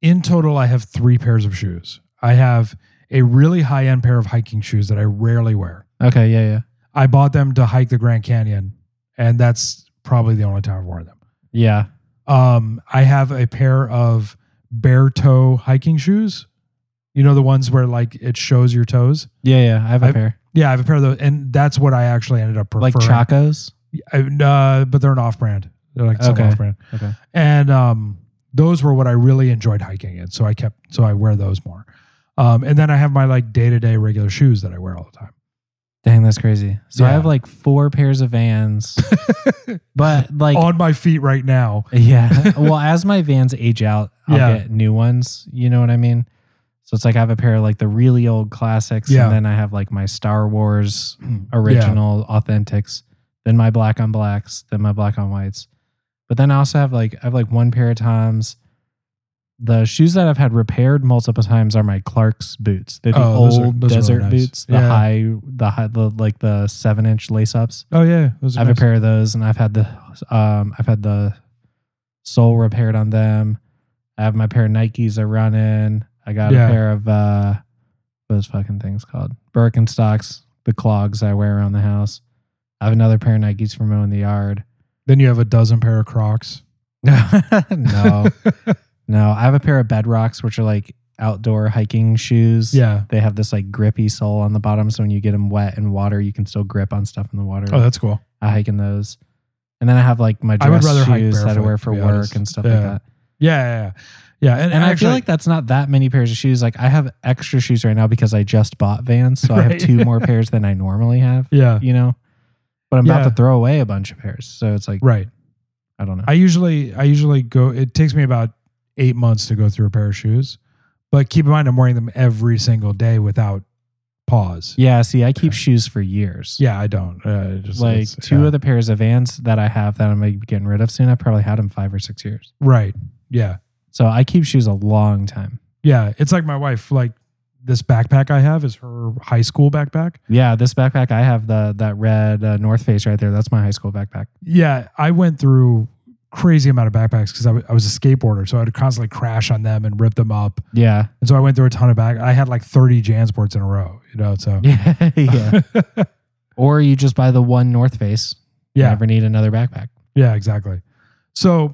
[SPEAKER 2] in total I have three pairs of shoes. I have a really high end pair of hiking shoes that I rarely wear.
[SPEAKER 1] Okay, yeah, yeah,
[SPEAKER 2] I bought them to hike the Grand Canyon, and that's probably the only time I've worn them.
[SPEAKER 1] yeah.
[SPEAKER 2] Um, I have a pair of bare toe hiking shoes. You know the ones where like it shows your toes.
[SPEAKER 1] Yeah, yeah. I have a
[SPEAKER 2] I've-
[SPEAKER 1] pair.
[SPEAKER 2] Yeah, I have a pair of those, and that's what I actually ended up preferring.
[SPEAKER 1] Like Chacos.
[SPEAKER 2] I, uh, but they're an off-brand. They're like some
[SPEAKER 1] Okay.
[SPEAKER 2] off-brand,
[SPEAKER 1] Okay.
[SPEAKER 2] and um, those were what I really enjoyed hiking in. So I kept, so I wear those more. Um, and then I have my like day-to-day regular shoes that I wear all the time.
[SPEAKER 1] Dang, that's crazy. So I have like four pairs of Vans, but like
[SPEAKER 2] On my feet right now.
[SPEAKER 1] Yeah. Well, as my vans age out, I'll
[SPEAKER 2] Yeah.
[SPEAKER 1] get new ones. You know what I mean? So it's like I have a pair of like the really old classics,
[SPEAKER 2] Yeah.
[SPEAKER 1] and then I have like my Star Wars original authentics, then my black on blacks, then my black on whites. But then I also have like I have like one pair of Toms. The shoes that I've had repaired multiple times are my Clark's boots. They're the
[SPEAKER 2] Oh, those are-
[SPEAKER 1] old
[SPEAKER 2] those are really
[SPEAKER 1] desert
[SPEAKER 2] nice.
[SPEAKER 1] boots, the
[SPEAKER 2] Yeah.
[SPEAKER 1] high, the high, the like the seven inch lace ups.
[SPEAKER 2] Oh yeah, those
[SPEAKER 1] I have
[SPEAKER 2] nice.
[SPEAKER 1] a pair of those, and I've had the um, I've had the sole repaired on them. I have my pair of Nikes I run in. I got
[SPEAKER 2] Yeah.
[SPEAKER 1] a pair of uh, what those fucking things called Birkenstocks, the clogs I wear around the house. I have another pair of Nikes for mowing the yard.
[SPEAKER 2] Then you have a dozen pair of Crocs.
[SPEAKER 1] no, no, I have a pair of Bedrocks, which are like outdoor hiking shoes.
[SPEAKER 2] yeah.
[SPEAKER 1] They have this like grippy sole on the bottom, so when you get them wet in water, you can still grip on stuff in the water.
[SPEAKER 2] Oh, that's cool.
[SPEAKER 1] I hike in those. And then I have like my
[SPEAKER 2] I would
[SPEAKER 1] dress
[SPEAKER 2] rather
[SPEAKER 1] shoes that I wear for work
[SPEAKER 2] honest.
[SPEAKER 1] and stuff
[SPEAKER 2] Yeah.
[SPEAKER 1] like that.
[SPEAKER 2] Yeah, yeah, yeah. Yeah. And,
[SPEAKER 1] And I
[SPEAKER 2] actually,
[SPEAKER 1] feel like that's not that many pairs of shoes. Like I have extra shoes right now because I just bought Vans, so I have two more pairs than I normally have.
[SPEAKER 2] yeah,
[SPEAKER 1] You know, but I'm
[SPEAKER 2] Yeah.
[SPEAKER 1] about to throw away a bunch of pairs, so it's like
[SPEAKER 2] right.
[SPEAKER 1] I don't know.
[SPEAKER 2] I usually, I usually go. It takes me about eight months to go through a pair of shoes, but keep in mind I'm wearing them every single day without pause.
[SPEAKER 1] yeah, see, I keep
[SPEAKER 2] Yeah.
[SPEAKER 1] shoes for years.
[SPEAKER 2] Yeah, I don't. Uh, just
[SPEAKER 1] like two
[SPEAKER 2] yeah.
[SPEAKER 1] of the pairs of Vans that I have that I'm getting rid of soon. I probably had them five or six years,
[SPEAKER 2] right. Yeah,
[SPEAKER 1] so I keep shoes a long time.
[SPEAKER 2] yeah. It's like my wife. Like this backpack I have is her high school backpack.
[SPEAKER 1] Yeah, this backpack I have the that red uh, North Face right there. That's my high school backpack.
[SPEAKER 2] Yeah, I went through crazy amount of backpacks because I, w- I was a skateboarder, so I'd constantly crash on them and rip them up.
[SPEAKER 1] Yeah,
[SPEAKER 2] And so I went through a ton of back. I had like 30 Jansports in a row, you know. So
[SPEAKER 1] yeah, yeah. or you just buy the one North Face. You
[SPEAKER 2] yeah,
[SPEAKER 1] never need another backpack.
[SPEAKER 2] yeah, exactly. So,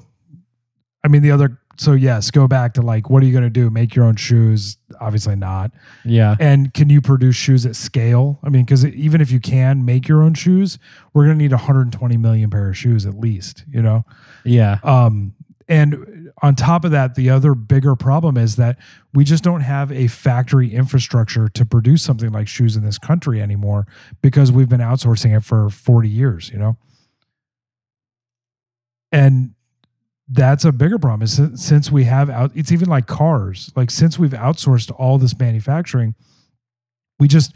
[SPEAKER 2] I mean, the other. So yes, go back to like, what are you going to do? Make your own shoes? Obviously not.
[SPEAKER 1] Yeah,
[SPEAKER 2] And can you produce shoes at scale? I mean, because even if you can make your own shoes, we're going to need 120 million pair of shoes at least. You know.
[SPEAKER 1] yeah,
[SPEAKER 2] Um, and on top of that, the other bigger problem is that we just don't have a factory infrastructure to produce something like shoes in this country anymore because we've been outsourcing it for 40 years, you know? And that's a bigger problem is since, we have out, it's even like cars, like since we've outsourced all this manufacturing, we just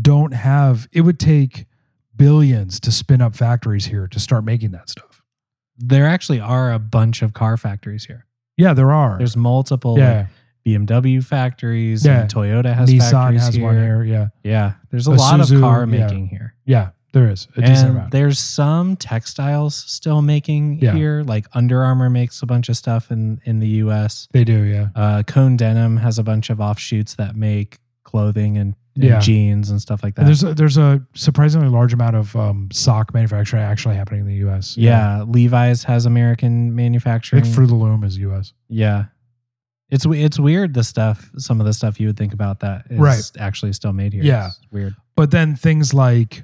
[SPEAKER 2] don't have, it would take billions to spin up factories here to start making that stuff.
[SPEAKER 1] there actually are a bunch of car factories here.
[SPEAKER 2] Yeah, there are.
[SPEAKER 1] There's multiple
[SPEAKER 2] yeah.
[SPEAKER 1] like, BMW factories.
[SPEAKER 2] Yeah.
[SPEAKER 1] and Toyota has
[SPEAKER 2] Nissan
[SPEAKER 1] factories
[SPEAKER 2] has
[SPEAKER 1] here.
[SPEAKER 2] one here. Yeah.
[SPEAKER 1] Yeah, there's a lot of car
[SPEAKER 2] yeah.
[SPEAKER 1] making here.
[SPEAKER 2] Yeah. There is a decent
[SPEAKER 1] and
[SPEAKER 2] amount.
[SPEAKER 1] there's some textiles still making
[SPEAKER 2] Yeah.
[SPEAKER 1] here. Like Under Armour makes a bunch of stuff in in the U.S.
[SPEAKER 2] They do. Yeah.
[SPEAKER 1] Uh, Cone Denim has a bunch of offshoots that make clothing and, and
[SPEAKER 2] Yeah.
[SPEAKER 1] jeans and stuff like that.
[SPEAKER 2] And there's a, there's a surprisingly large amount of um, sock manufacturing actually happening in the U.S.
[SPEAKER 1] yeah, Levi's has American manufacturing.
[SPEAKER 2] think Fruit of the Loom is U.S.
[SPEAKER 1] yeah, it's it's weird the stuff. Some of the stuff you would think about that is
[SPEAKER 2] Right.
[SPEAKER 1] actually still made here.
[SPEAKER 2] Yeah.
[SPEAKER 1] It's weird.
[SPEAKER 2] But then things like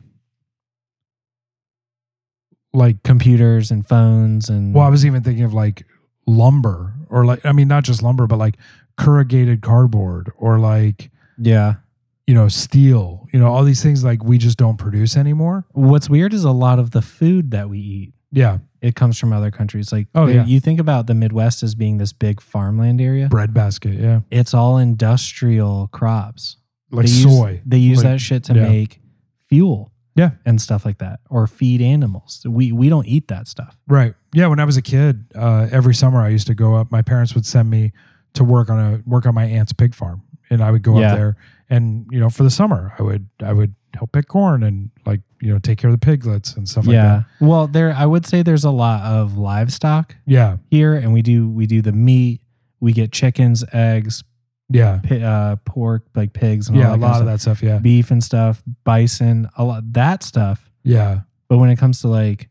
[SPEAKER 2] like
[SPEAKER 1] Computers and phones and
[SPEAKER 2] well, I was even thinking of like lumber or like I mean not just lumber, but like corrugated cardboard or like
[SPEAKER 1] yeah.
[SPEAKER 2] you know steel. You know all these things like we just don't produce anymore.
[SPEAKER 1] What's weird is a lot of the food that we eat
[SPEAKER 2] Yeah.
[SPEAKER 1] it comes from other countries. Like,
[SPEAKER 2] Oh, yeah.
[SPEAKER 1] you think about the Midwest as being this big farmland area.
[SPEAKER 2] Breadbasket. Yeah.
[SPEAKER 1] It's all industrial crops.
[SPEAKER 2] Like
[SPEAKER 1] they
[SPEAKER 2] soy.
[SPEAKER 1] Use, they use
[SPEAKER 2] Like-
[SPEAKER 1] that shit to
[SPEAKER 2] yeah.
[SPEAKER 1] make fuel.
[SPEAKER 2] Yeah.
[SPEAKER 1] and stuff like that, or feed animals. We we don't eat that stuff.
[SPEAKER 2] Right. Yeah. When I was a kid, uh, every summer I used to go up. My parents would send me to work on a work on my aunt's pig farm, and I would go
[SPEAKER 1] Yeah.
[SPEAKER 2] up there. And you know, for the summer, I would I would help pick corn and like you know take care of the piglets and stuff like
[SPEAKER 1] yeah.
[SPEAKER 2] that.
[SPEAKER 1] Well, there I would say there's a lot of livestock
[SPEAKER 2] Yeah.
[SPEAKER 1] here, and we do we do the meat. We get chickens, eggs,
[SPEAKER 2] Yeah.
[SPEAKER 1] pi- uh, pork, like pigs, and all
[SPEAKER 2] Yeah.
[SPEAKER 1] that
[SPEAKER 2] A lot of that stuff. Yeah.
[SPEAKER 1] beef and stuff, bison, a lot that stuff.
[SPEAKER 2] Yeah.
[SPEAKER 1] But when it comes to like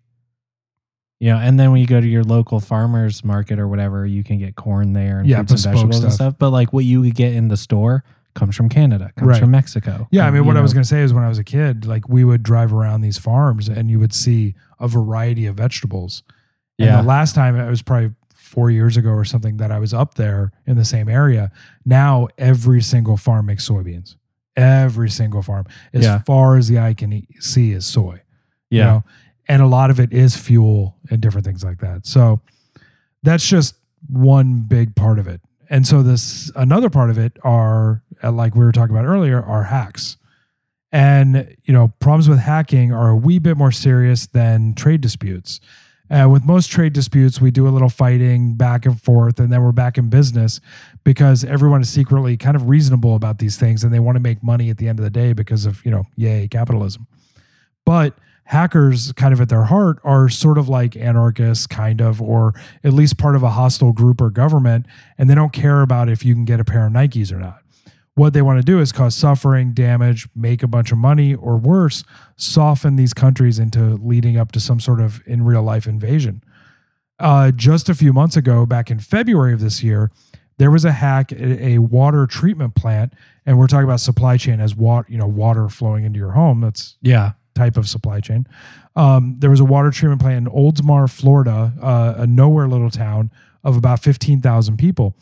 [SPEAKER 1] You know, and then when you go to your local farmers market or whatever, you can get corn there and
[SPEAKER 2] Yeah,
[SPEAKER 1] fruits and vegetables and
[SPEAKER 2] stuff.
[SPEAKER 1] stuff. But like what you would get in the store comes from Canada, comes
[SPEAKER 2] Right.
[SPEAKER 1] from Mexico.
[SPEAKER 2] Yeah, I
[SPEAKER 1] Um,
[SPEAKER 2] mean, what I was going to say is when I was a kid, like we would drive around these farms and you would see a variety of vegetables. And
[SPEAKER 1] Yeah.
[SPEAKER 2] the last time it was probably four years ago or something that I was up there in the same area. Now every single farm makes soybeans. Every single farm, as
[SPEAKER 1] Yeah.
[SPEAKER 2] far as the eye can see, is soy. you
[SPEAKER 1] yeah,
[SPEAKER 2] know? and a lot of it is fuel and different things like that. So that's just one big part of it. And so this another part of it are uh, like we were talking about earlier are hacks. And you know, problems with hacking are a wee bit more serious than trade disputes. Uh, with most trade disputes, we do a little fighting back and forth, and then we're back in business because everyone is secretly kind of reasonable about these things, and they want to make money at the end of the day because of you know, yay capitalism. But hackers, kind of at their heart, are sort of like anarchists, kind of, or at least part of a hostile group or government, and they don't care about if you can get a pair of Nikes or not. What they want to do is cause suffering, damage, make a bunch of money, or worse, soften these countries into leading up to some sort of in real life invasion. Uh, just a few months ago, back in February of this year, there was a hack at a water treatment plant, and we're talking about supply chain as water, you know, water flowing into your home. That's
[SPEAKER 1] yeah,
[SPEAKER 2] type of supply chain. Um, there was a water treatment plant in Oldsmar, Florida, uh, a nowhere little town of about 15,000 people.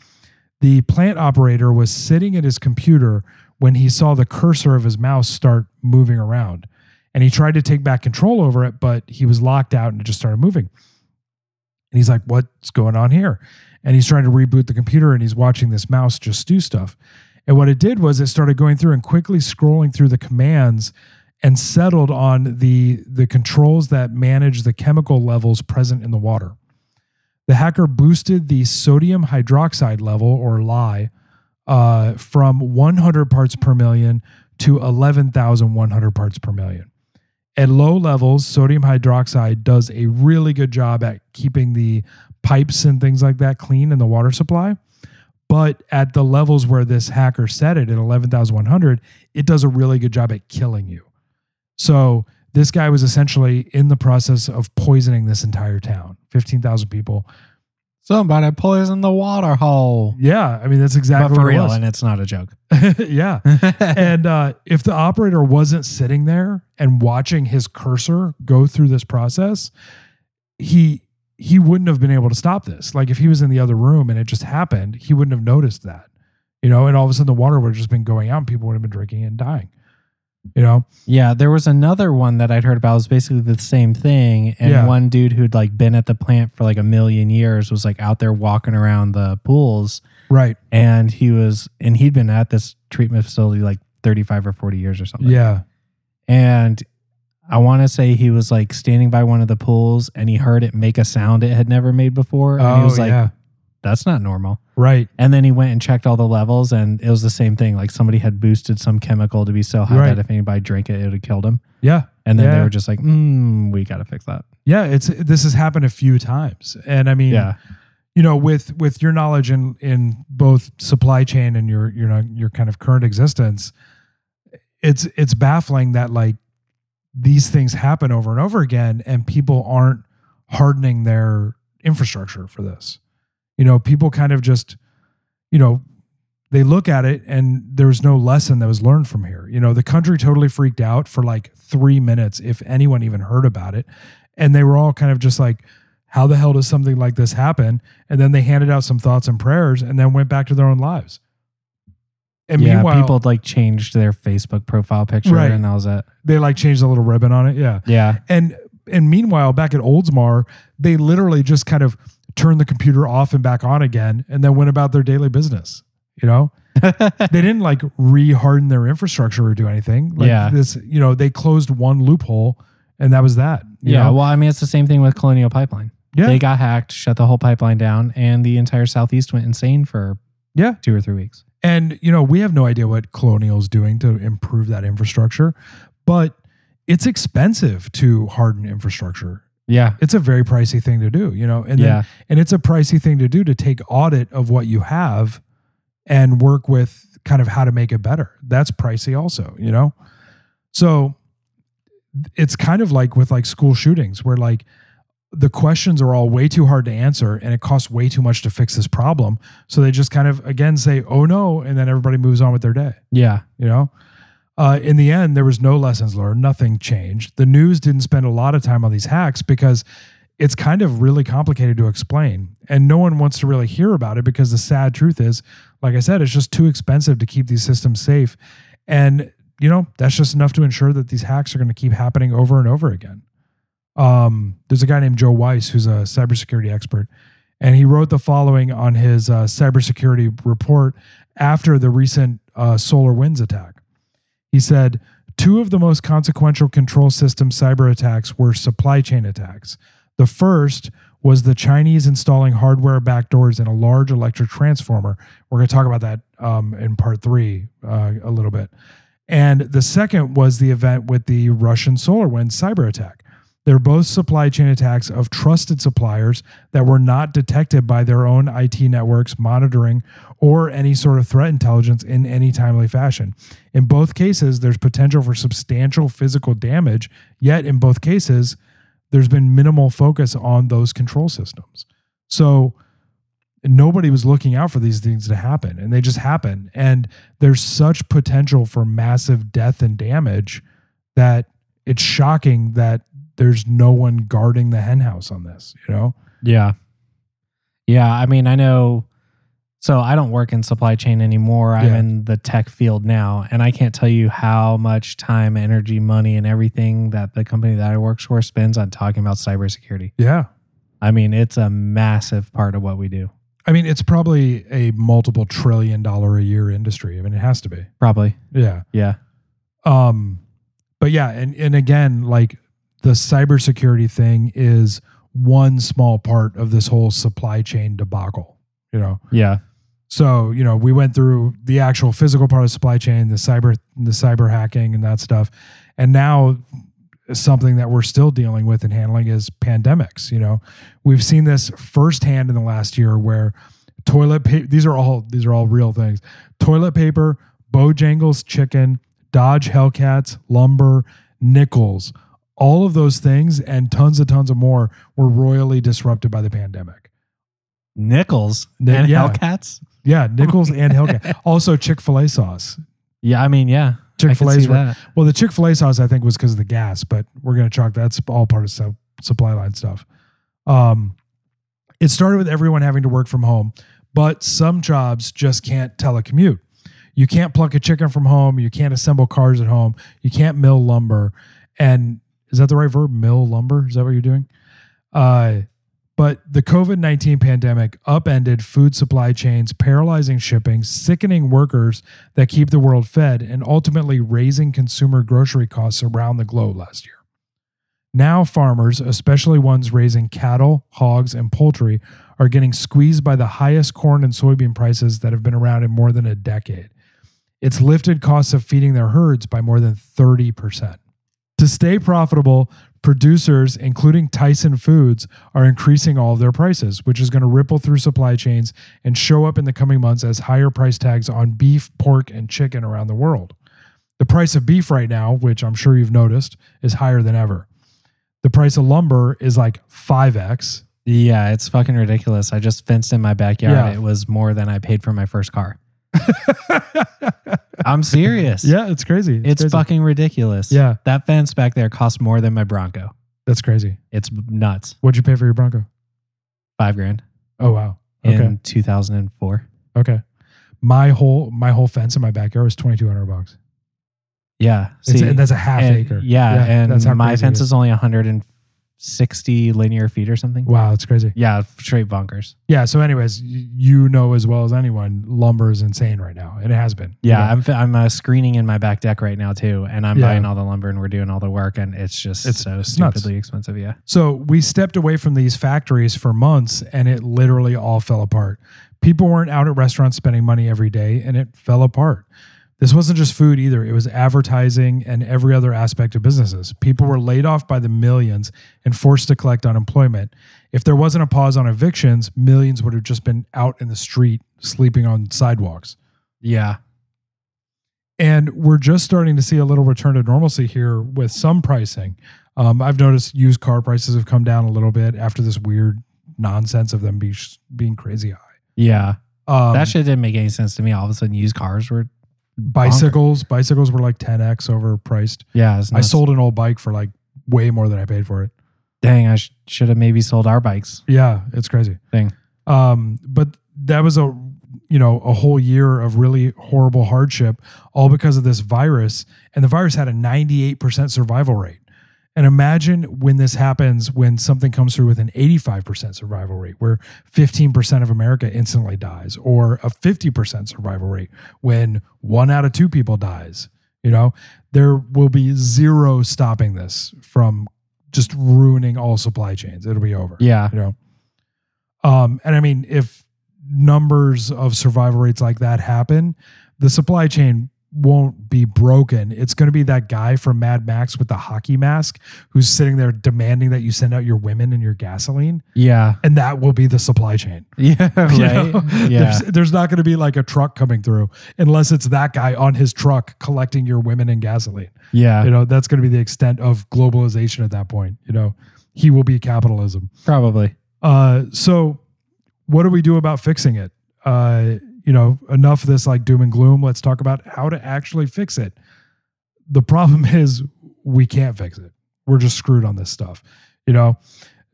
[SPEAKER 2] The plant operator was sitting at his computer when he saw the cursor of his mouse start moving around. And he tried to take back control over it, but he was locked out and it just started moving. And he's like, What's going on here? And he's trying to reboot the computer and he's watching this mouse just do stuff. And what it did was it started going through and quickly scrolling through the commands and settled on the the controls that manage the chemical levels present in the water. The hacker boosted the sodium hydroxide level, or lye, uh, from 100 parts per million to 11,100 parts per million. At low levels, sodium hydroxide does a really good job at keeping the pipes and things like that clean in the water supply. But at the levels where this hacker set it at 11,100, it does a really good job at killing you. So this guy was essentially in the process of poisoning this entire town, 15,000 people.
[SPEAKER 1] somebody poisoned the water hole.
[SPEAKER 2] Yeah, I mean that's exactly
[SPEAKER 1] but for real,
[SPEAKER 2] it
[SPEAKER 1] and it's not a joke.
[SPEAKER 2] yeah. and uh, if the operator wasn't sitting there and watching his cursor go through this process, he he wouldn't have been able to stop this. Like if he was in the other room and it just happened, he wouldn't have noticed that. You know, and all of a sudden the water would have just been going out and people would have been drinking and dying. You know?
[SPEAKER 1] Yeah, there was another one that I'd heard about. It was basically the same thing. And
[SPEAKER 2] Yeah.
[SPEAKER 1] one dude who'd like been at the plant for like a million years was like out there walking around the pools.
[SPEAKER 2] Right.
[SPEAKER 1] And he was, and he'd been at this treatment facility like 35 or 40 years or something.
[SPEAKER 2] Yeah.
[SPEAKER 1] And I want to say he was like standing by one of the pools and he heard it make a sound it had never made before. And
[SPEAKER 2] oh,
[SPEAKER 1] he was like,
[SPEAKER 2] yeah.
[SPEAKER 1] That's not normal.
[SPEAKER 2] Right.
[SPEAKER 1] And then he went and checked all the levels, and it was the same thing. Like somebody had boosted some chemical to be so high
[SPEAKER 2] Right.
[SPEAKER 1] that if anybody drank it, it would have killed him.
[SPEAKER 2] Yeah.
[SPEAKER 1] And then they
[SPEAKER 2] Yeah.
[SPEAKER 1] were just like, mm, "We got to fix that."
[SPEAKER 2] Yeah. It's this has happened a few times. And I mean,
[SPEAKER 1] Yeah,
[SPEAKER 2] you know, with with your knowledge in in both supply chain and your you know, your kind of current existence, it's it's baffling that like these things happen over and over again and people aren't hardening their infrastructure for this. You know, people kind of just, you know, they look at it and there's no lesson that was learned from here. You know, the country totally freaked out for like three minutes, if anyone even heard about it. And they were all kind of just like, how the hell does something like this happen? And then they handed out some thoughts and prayers and then went back to their own lives. And
[SPEAKER 1] yeah.
[SPEAKER 2] meanwhile,
[SPEAKER 1] people like changed their Facebook profile picture,
[SPEAKER 2] Right.
[SPEAKER 1] and that was it.
[SPEAKER 2] they like changed a little ribbon on it. Yeah.
[SPEAKER 1] Yeah,
[SPEAKER 2] And and meanwhile, back at Oldsmar, they literally just kind of turned the computer off and back on again and then went about their daily business. You know? they didn't like re-harden their infrastructure or do anything. Like
[SPEAKER 1] Yeah.
[SPEAKER 2] this, you know, they closed one loophole and that was that. you
[SPEAKER 1] yeah.
[SPEAKER 2] know?
[SPEAKER 1] Well, I mean, it's the same thing with Colonial Pipeline.
[SPEAKER 2] Yeah.
[SPEAKER 1] They got hacked, shut the whole pipeline down, and the entire southeast went insane for
[SPEAKER 2] Yeah.
[SPEAKER 1] two or three weeks.
[SPEAKER 2] And you know, we have no idea what Colonial is doing to improve that infrastructure, but it's expensive to harden infrastructure.
[SPEAKER 1] Yeah,
[SPEAKER 2] It's a very pricey thing to do, you know. And
[SPEAKER 1] yeah,
[SPEAKER 2] then, and it's a pricey thing to do to take audit of what you have and work with kind of how to make it better. That's pricey also, you know. So it's kind of like with like school shootings where like the questions are all way too hard to answer and it costs way too much to fix this problem. So they just kind of again say, "Oh no," and then everybody moves on with their day.
[SPEAKER 1] Yeah.
[SPEAKER 2] You know, uh, in the end, there was no lessons learned. Nothing changed. The news didn't spend a lot of time on these hacks because it's kind of really complicated to explain, and no one wants to really hear about it because the sad truth is, like I said, it's just too expensive to keep these systems safe, and you know that's just enough to ensure that these hacks are going to keep happening over and over again. Um, there's a guy named Joe Weiss who's a cybersecurity expert, and he wrote the following on his uh, cybersecurity report after the recent uh, SolarWinds attack. He said, Two of the most consequential control system cyber attacks were supply chain attacks. The first was the Chinese installing hardware backdoors in a large electric transformer. We're going to talk about that um, in part three uh, a little bit. And the second was the event with the Russian SolarWinds cyber attack. They're both supply chain attacks of trusted suppliers that were not detected by their own IT networks monitoring or any sort of threat intelligence in any timely fashion. In both cases, there's potential for substantial physical damage, yet, in both cases, there's been minimal focus on those control systems. So, nobody was looking out for these things to happen, and they just happen. And there's such potential for massive death and damage that it's shocking that there's no one guarding the henhouse on this, you know?
[SPEAKER 1] Yeah. Yeah. I mean, I know. So I don't work in supply chain anymore. I'm
[SPEAKER 2] Yeah.
[SPEAKER 1] in the tech field now. And I can't tell you how much time, energy, money, and everything that the company that I work for spends on talking about cybersecurity.
[SPEAKER 2] Yeah.
[SPEAKER 1] I mean, it's a massive part of what we do.
[SPEAKER 2] I mean, it's probably a multiple trillion dollar a year industry. I mean, it has to be.
[SPEAKER 1] Probably.
[SPEAKER 2] Yeah.
[SPEAKER 1] Yeah.
[SPEAKER 2] Um, but yeah, and and again, like the cybersecurity thing is one small part of this whole supply chain debacle. You know,
[SPEAKER 1] Yeah.
[SPEAKER 2] so you know we went through the actual physical part of the supply chain, the cyber, the cyber hacking, and that stuff, and now something that we're still dealing with and handling is pandemics. You know, we've seen this firsthand in the last year where toilet paper. These are all these are all real things. Toilet paper, Bojangles chicken, Dodge Hellcats, lumber, nickels, all of those things and tons and tons of more were royally disrupted by the pandemic.
[SPEAKER 1] Nickels
[SPEAKER 2] Ni-
[SPEAKER 1] and
[SPEAKER 2] yeah.
[SPEAKER 1] Hellcats.
[SPEAKER 2] Yeah, nickels and Hellcat. Also Chick Fil A sauce.
[SPEAKER 1] Yeah. I mean, yeah.
[SPEAKER 2] Chick Fil
[SPEAKER 1] can
[SPEAKER 2] A's
[SPEAKER 1] see that.
[SPEAKER 2] well, the Chick Fil A sauce I think was because of the gas, but we're gonna chalk that's all part of su- supply line stuff. Um, it started with everyone having to work from home, but some jobs just can't telecommute. You can't pluck a chicken from home. You can't assemble cars at home. You can't mill lumber. And is that the right verb? Mill lumber? Is that what you're doing? Uh, but the COVID 19 pandemic upended food supply chains, paralyzing shipping, sickening workers that keep the world fed, and ultimately raising consumer grocery costs around the globe last year. Now, farmers, especially ones raising cattle, hogs, and poultry, are getting squeezed by the highest corn and soybean prices that have been around in more than a decade. It's lifted costs of feeding their herds by more than 30%. To stay profitable, producers, including Tyson Foods, are increasing all of their prices, which is going to ripple through supply chains and show up in the coming months as higher price tags on beef, pork, and chicken around the world. The price of beef right now, which I'm sure you've noticed, is higher than ever. The price of lumber is like 5x.
[SPEAKER 1] Yeah. It's fucking ridiculous. I just fenced in my backyard.
[SPEAKER 2] Yeah.
[SPEAKER 1] It was more than I paid for my first car. I'm serious.
[SPEAKER 2] yeah, it's crazy.
[SPEAKER 1] It's
[SPEAKER 2] crazy.
[SPEAKER 1] fucking ridiculous.
[SPEAKER 2] Yeah.
[SPEAKER 1] That fence back there costs more than my Bronco.
[SPEAKER 2] That's crazy.
[SPEAKER 1] It's nuts.
[SPEAKER 2] What'd you pay for your Bronco?
[SPEAKER 1] Five grand
[SPEAKER 2] Oh wow.
[SPEAKER 1] in
[SPEAKER 2] Okay.
[SPEAKER 1] 2004.
[SPEAKER 2] Okay. My whole my whole fence in my backyard was twenty two hundred bucks.
[SPEAKER 1] Yeah.
[SPEAKER 2] It's,
[SPEAKER 1] See,
[SPEAKER 2] and that's a half
[SPEAKER 1] and-
[SPEAKER 2] acre.
[SPEAKER 1] Yeah. and
[SPEAKER 2] that's how
[SPEAKER 1] my
[SPEAKER 2] crazy it
[SPEAKER 1] fence is only 160 linear feet or something.
[SPEAKER 2] Wow, it's crazy.
[SPEAKER 1] Yeah. Straight bonkers.
[SPEAKER 2] Yeah. So, anyways, you know as well as anyone, lumber is insane right now, and it has been.
[SPEAKER 1] Yeah.
[SPEAKER 2] You know,
[SPEAKER 1] I'm, I'm uh, screening in my back deck right now too. And I'm
[SPEAKER 2] Yeah.
[SPEAKER 1] buying all the lumber and we're doing all the work. And it's just
[SPEAKER 2] It's-
[SPEAKER 1] so
[SPEAKER 2] it's nuts.
[SPEAKER 1] stupidly expensive. Yeah.
[SPEAKER 2] So we stepped away from these factories for months, and it literally all fell apart. People weren't out at restaurants spending money every day, and it fell apart. This wasn't just food either. It was advertising and every other aspect of businesses. People were laid off by the millions and forced to collect unemployment. If there wasn't a pause on evictions, millions would have just been out in the street sleeping on sidewalks.
[SPEAKER 1] Yeah.
[SPEAKER 2] and we're just starting to see a little return to normalcy here with some pricing. Um, I've noticed used car prices have come down a little bit after this weird nonsense of them be, being crazy high.
[SPEAKER 1] Yeah.
[SPEAKER 2] Um,
[SPEAKER 1] that shit didn't make any sense to me. All of a sudden, used cars were.
[SPEAKER 2] Bicycles, bicycles were like 10x overpriced.
[SPEAKER 1] Yeah. it's
[SPEAKER 2] I
[SPEAKER 1] nuts.
[SPEAKER 2] sold an old bike for like way more than I paid for it.
[SPEAKER 1] Dang, I sh- should have maybe sold our bikes.
[SPEAKER 2] Yeah, it's crazy.
[SPEAKER 1] Thing.
[SPEAKER 2] Um, but that was a you know a whole year of really horrible hardship, all because of this virus. And the virus had a 98% survival rate. And imagine when this happens when something comes through with an 85% survival rate, where 15% of America instantly dies, or a 50% survival rate when one out of two people dies. You know, there will be zero stopping this from just ruining all supply chains. It'll be over
[SPEAKER 1] Yeah.
[SPEAKER 2] you know um and i mean if numbers of survival rates like that happen the supply chain won't be broken it's going to be that guy from mad max with the hockey mask who's sitting there demanding that you send out your women and your gasoline
[SPEAKER 1] Yeah.
[SPEAKER 2] and that will be the supply chain
[SPEAKER 1] Yeah.
[SPEAKER 2] you
[SPEAKER 1] Right.
[SPEAKER 2] know?
[SPEAKER 1] Yeah.
[SPEAKER 2] there's, there's not going to be like a truck coming through unless it's that guy on his truck collecting your women and gasoline
[SPEAKER 1] Yeah.
[SPEAKER 2] you know that's going to be the extent of globalization at that point you know he will be capitalism
[SPEAKER 1] Probably.
[SPEAKER 2] uh, so what do we do about fixing it? Uh, you know, enough of this like doom and gloom. Let's talk about how to actually fix it. The problem is we can't fix it. We're just screwed on this stuff. You know,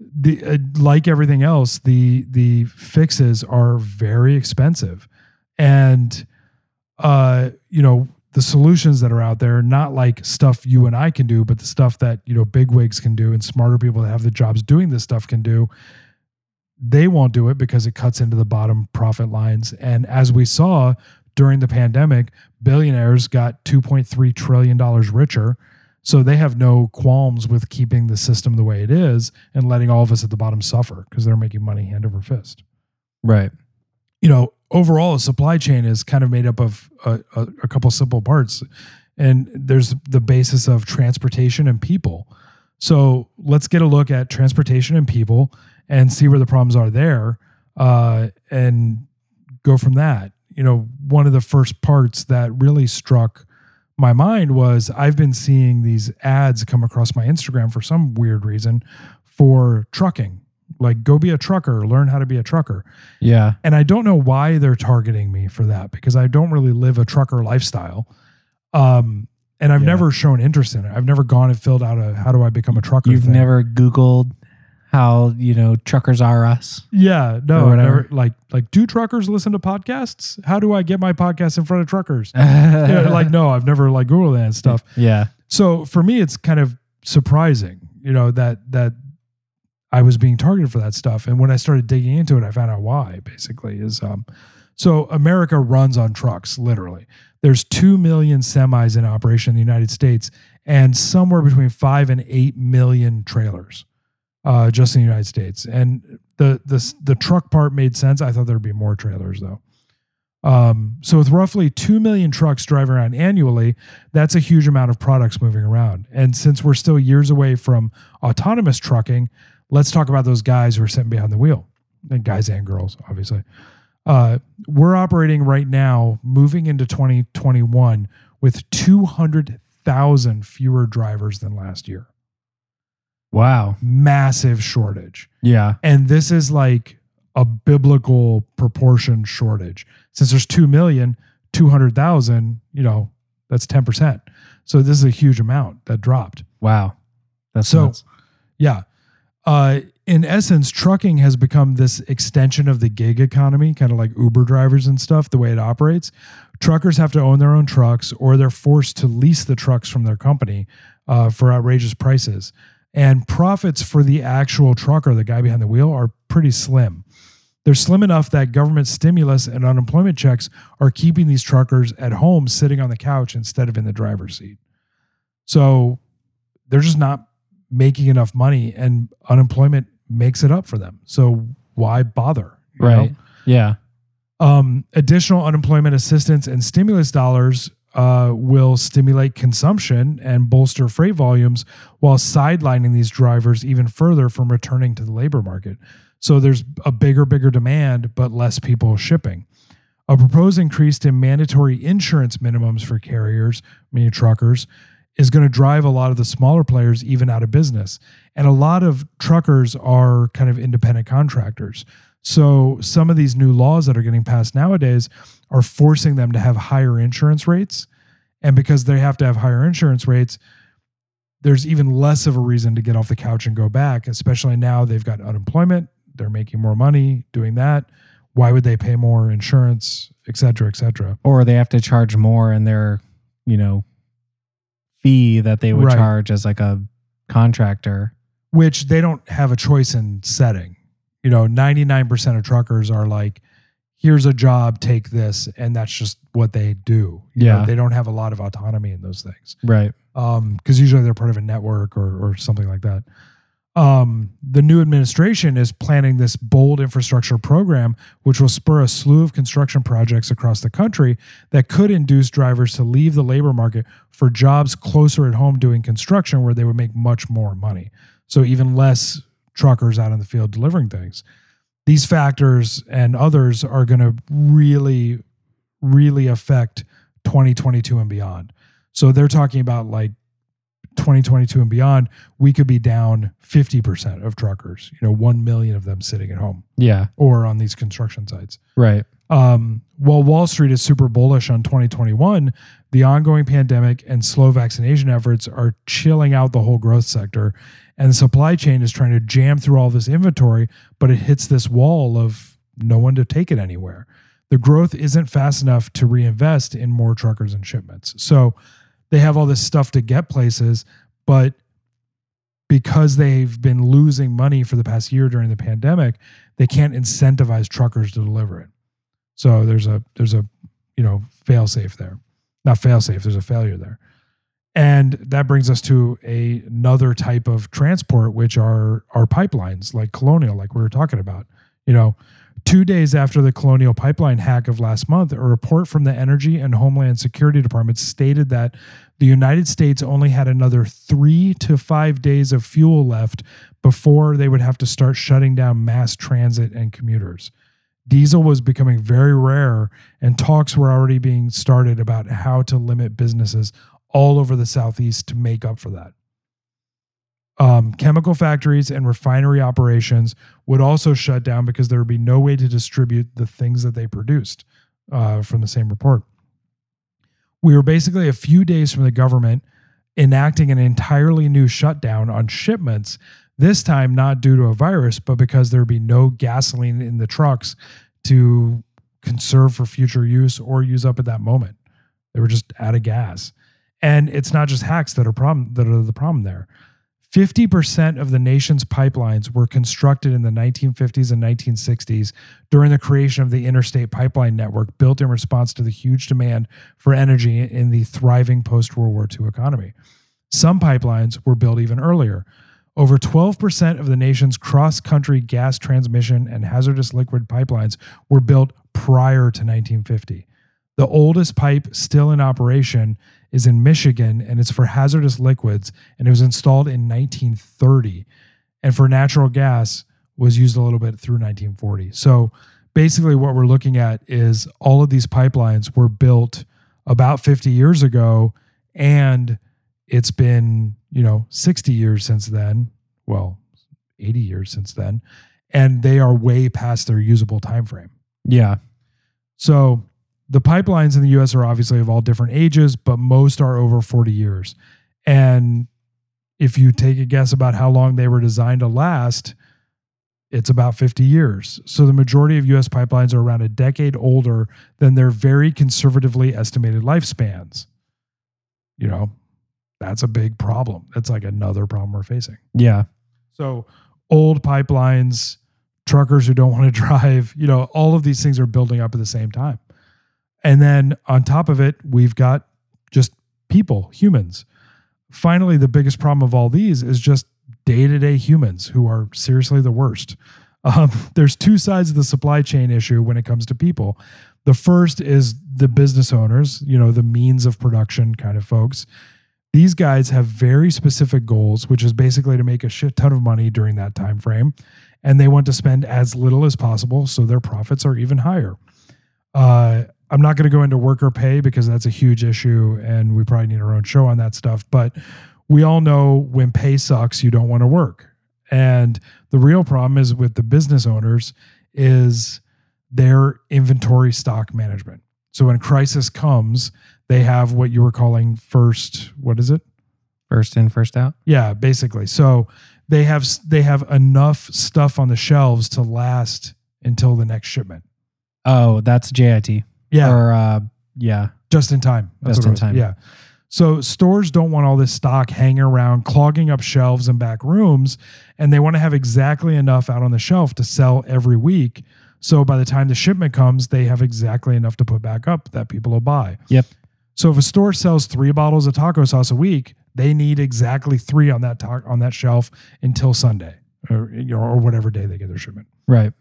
[SPEAKER 2] the uh, like everything else, the the fixes are very expensive, and uh, you know the solutions that are out there, not like stuff you and I can do, but the stuff that you know bigwigs can do and smarter people that have the jobs doing this stuff can do they won't do it because it cuts into the bottom profit lines. And as we saw during the pandemic, billionaires got $2.3 trillion richer. So they have no qualms with keeping the system the way it is and letting all of us at the bottom suffer because they're making money hand over fist.
[SPEAKER 1] Right.
[SPEAKER 2] You know, overall, a supply chain is kind of made up of a, a, a couple simple parts. And there's the basis of transportation and people. So let's get a look at transportation and people and see where the problems are there uh, and go from that. You know, one of the first parts that really struck my mind was I've been seeing these ads come across my Instagram for some weird reason for trucking. Like, go be a trucker, learn how to be a trucker.
[SPEAKER 1] Yeah.
[SPEAKER 2] And I don't know why they're targeting me for that because I don't really live a trucker lifestyle. Um, and I've
[SPEAKER 1] Yeah.
[SPEAKER 2] never shown interest in it. I've never gone and filled out a how do I become a trucker.
[SPEAKER 1] You've
[SPEAKER 2] thing.
[SPEAKER 1] never Googled how, you know, truckers are us.
[SPEAKER 2] Yeah, no, never, like like do truckers listen to podcasts? How do I get my podcast in front of truckers? yeah, like no, I've never like Googled that stuff.
[SPEAKER 1] yeah.
[SPEAKER 2] So for me, it's kind of surprising, you know, that that I was being targeted for that stuff. And when I started digging into it, I found out why. Basically, is um, so America runs on trucks, literally. There's two million semis in operation in the United States, and somewhere between five and eight million trailers, uh, just in the United States. And the the the truck part made sense. I thought there'd be more trailers though. Um, so with roughly 2 million trucks driving around annually, that's a huge amount of products moving around. And since we're still years away from autonomous trucking, let's talk about those guys who are sitting behind the wheel, and guys and girls, obviously. Uh, we're operating right now, moving into 2021, with 200,000 fewer drivers than last year.
[SPEAKER 1] Wow.
[SPEAKER 2] Massive shortage.
[SPEAKER 1] Yeah.
[SPEAKER 2] And this is like a biblical proportion shortage. Since there's 2 million, 200,000, you know, that's 10%. So this is a huge amount that dropped.
[SPEAKER 1] Wow. That's
[SPEAKER 2] So-
[SPEAKER 1] nuts.
[SPEAKER 2] Yeah. Uh, in essence, trucking has become this extension of the gig economy, kind of like Uber drivers and stuff, the way it operates. Truckers have to own their own trucks or they're forced to lease the trucks from their company uh, for outrageous prices. And profits for the actual trucker, the guy behind the wheel, are pretty slim. They're slim enough that government stimulus and unemployment checks are keeping these truckers at home sitting on the couch instead of in the driver's seat. So they're just not making enough money and unemployment makes it up for them. So why bother? you know?
[SPEAKER 1] Right. Yeah.
[SPEAKER 2] Um, additional unemployment assistance and stimulus dollars uh, will stimulate consumption and bolster freight volumes while sidelining these drivers even further from returning to the labor market. So there's a bigger, bigger demand, but less people shipping. A proposed increase in mandatory insurance minimums for carriers, meaning truckers, is going to drive a lot of the smaller players even out of business. And a lot of truckers are kind of independent contractors. So some of these new laws that are getting passed nowadays are forcing them to have higher insurance rates. And because they have to have higher insurance rates, there's even less of a reason to get off the couch and go back, especially now they've got unemployment, they're making more money doing that. Why would they pay more insurance, et cetera, et cetera?
[SPEAKER 1] Or they have to charge more in their, you know, fee that they would
[SPEAKER 2] Right.
[SPEAKER 1] charge as like a contractor.
[SPEAKER 2] Which they don't have a choice in setting. You know, 99% of truckers are like, here's a job, take this. And that's just what they do. You know,
[SPEAKER 1] Yeah.
[SPEAKER 2] they don't have a lot of autonomy in those things.
[SPEAKER 1] Right.
[SPEAKER 2] um because usually they're part of a network or or something like that um the new administration is planning this bold infrastructure program which will spur a slew of construction projects across the country that could induce drivers to leave the labor market for jobs closer at home doing construction where they would make much more money so even less truckers out in the field delivering things these factors and others are going to really really affect 2022 and beyond so they're talking about like 2022 and beyond, we could be down 50% of truckers, you know, 1 million of them sitting at home
[SPEAKER 1] Yeah.
[SPEAKER 2] or on these construction sites.
[SPEAKER 1] Right.
[SPEAKER 2] Um, while Wall Street is super bullish on 2021, the ongoing pandemic and slow vaccination efforts are chilling out the whole growth sector. And the supply chain is trying to jam through all this inventory, but it hits this wall of no one to take it anywhere. The growth isn't fast enough to reinvest in more truckers and shipments. So they have all this stuff to get places, but because they've been losing money for the past year during the pandemic, they can't incentivize truckers to deliver it. So there's a there's a you know fail safe there, not fail safe. There's a failure there, and that brings us to a, another type of transport, which are are pipelines like Colonial, like we were talking about. You know, two days after the Colonial pipeline hack of last month, a report from the Energy and Homeland Security Department stated that the United States only had another three to five days of fuel left before they would have to start shutting down mass transit and commuters diesel was becoming very rare and talks were already being started about how to limit businesses all over the southeast to make up for that. Um, chemical factories and refinery operations would also shut down because there would be no way to distribute the things that they produced uh, from the same report. We were basically a few days from the government enacting an entirely new shutdown on shipments this time not due to a virus, but because there would be no gasoline in the trucks to conserve for future use or use up at that moment. They were just out of gas. And it's not just hacks that are problem that are the problem there. 50% of the nation's pipelines were constructed in the 1950s and 1960s during the creation of the interstate pipeline network built in response to the huge demand for energy in the thriving post World War II economy. Some pipelines were built even earlier. Over 12% of the nation's cross country gas transmission and hazardous liquid pipelines were built prior to 1950. The oldest pipe still in operation is in Michigan and it's for hazardous liquids and it was installed in 1930 and for natural gas was used a little bit through 1940. So basically what we're looking at is all of these pipelines were built about 50 years ago and it's been, you know, 60 years since then, well, 80 years since then, and they are way past their usable time frame.
[SPEAKER 1] Yeah.
[SPEAKER 2] So the pipelines in the US are obviously of all different ages, but most are over 40 years. And if you take a guess about how long they were designed to last, it's about 50 years. So the majority of US pipelines are around a decade older than their very conservatively estimated lifespans. You know, that's a big problem. That's like another problem we're facing.
[SPEAKER 1] Yeah.
[SPEAKER 2] So old pipelines, truckers who don't want to drive, you know, all of these things are building up at the same time. And then on top of it, we've got just people, humans. Finally, the biggest problem of all these is just day to day humans who are seriously the worst. Um, there's two sides of the supply chain issue when it comes to people. The first is the business owners, you know, the means of production kind of folks. These guys have very specific goals, which is basically to make a shit ton of money during that time frame, and they want to spend as little as possible so their profits are even higher. Uh, I'm not going to go into worker pay because that's a huge issue and we probably need our own show on that stuff. But we all know when pay sucks, you don't want to work. And the real problem is with the business owners is their inventory stock management. So when crisis comes, they have what you were calling first, what is it?
[SPEAKER 1] First in, first out.
[SPEAKER 2] Yeah, basically. So they have they have enough stuff on the shelves to last until the next shipment.
[SPEAKER 1] Oh, that's JIT.
[SPEAKER 2] Yeah,
[SPEAKER 1] Or uh, yeah.
[SPEAKER 2] just in time. That's
[SPEAKER 1] Just in time.
[SPEAKER 2] Yeah. So stores don't want all this stock hanging around, clogging up shelves and back rooms, and they want to have exactly enough out on the shelf to sell every week. So by the time the shipment comes, they have exactly enough to put back up that people will buy.
[SPEAKER 1] Yep.
[SPEAKER 2] So if a store sells three bottles of taco sauce a week, they need exactly three on that ta- on that shelf until Sunday or you know, or whatever day they get their shipment.
[SPEAKER 1] Right.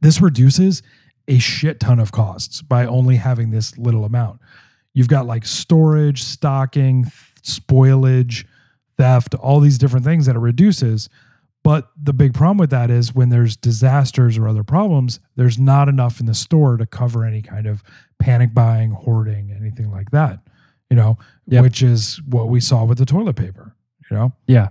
[SPEAKER 2] This reduces a shit ton of costs by only having this little amount. You've got like storage, stocking, spoilage, theft, all these different things that it reduces. But the big problem with that is when there's disasters or other problems, there's not enough in the store to cover any kind of panic buying, hoarding, anything like that, you know,
[SPEAKER 1] Yep.
[SPEAKER 2] which is what we saw with the toilet paper, you know?
[SPEAKER 1] Yeah.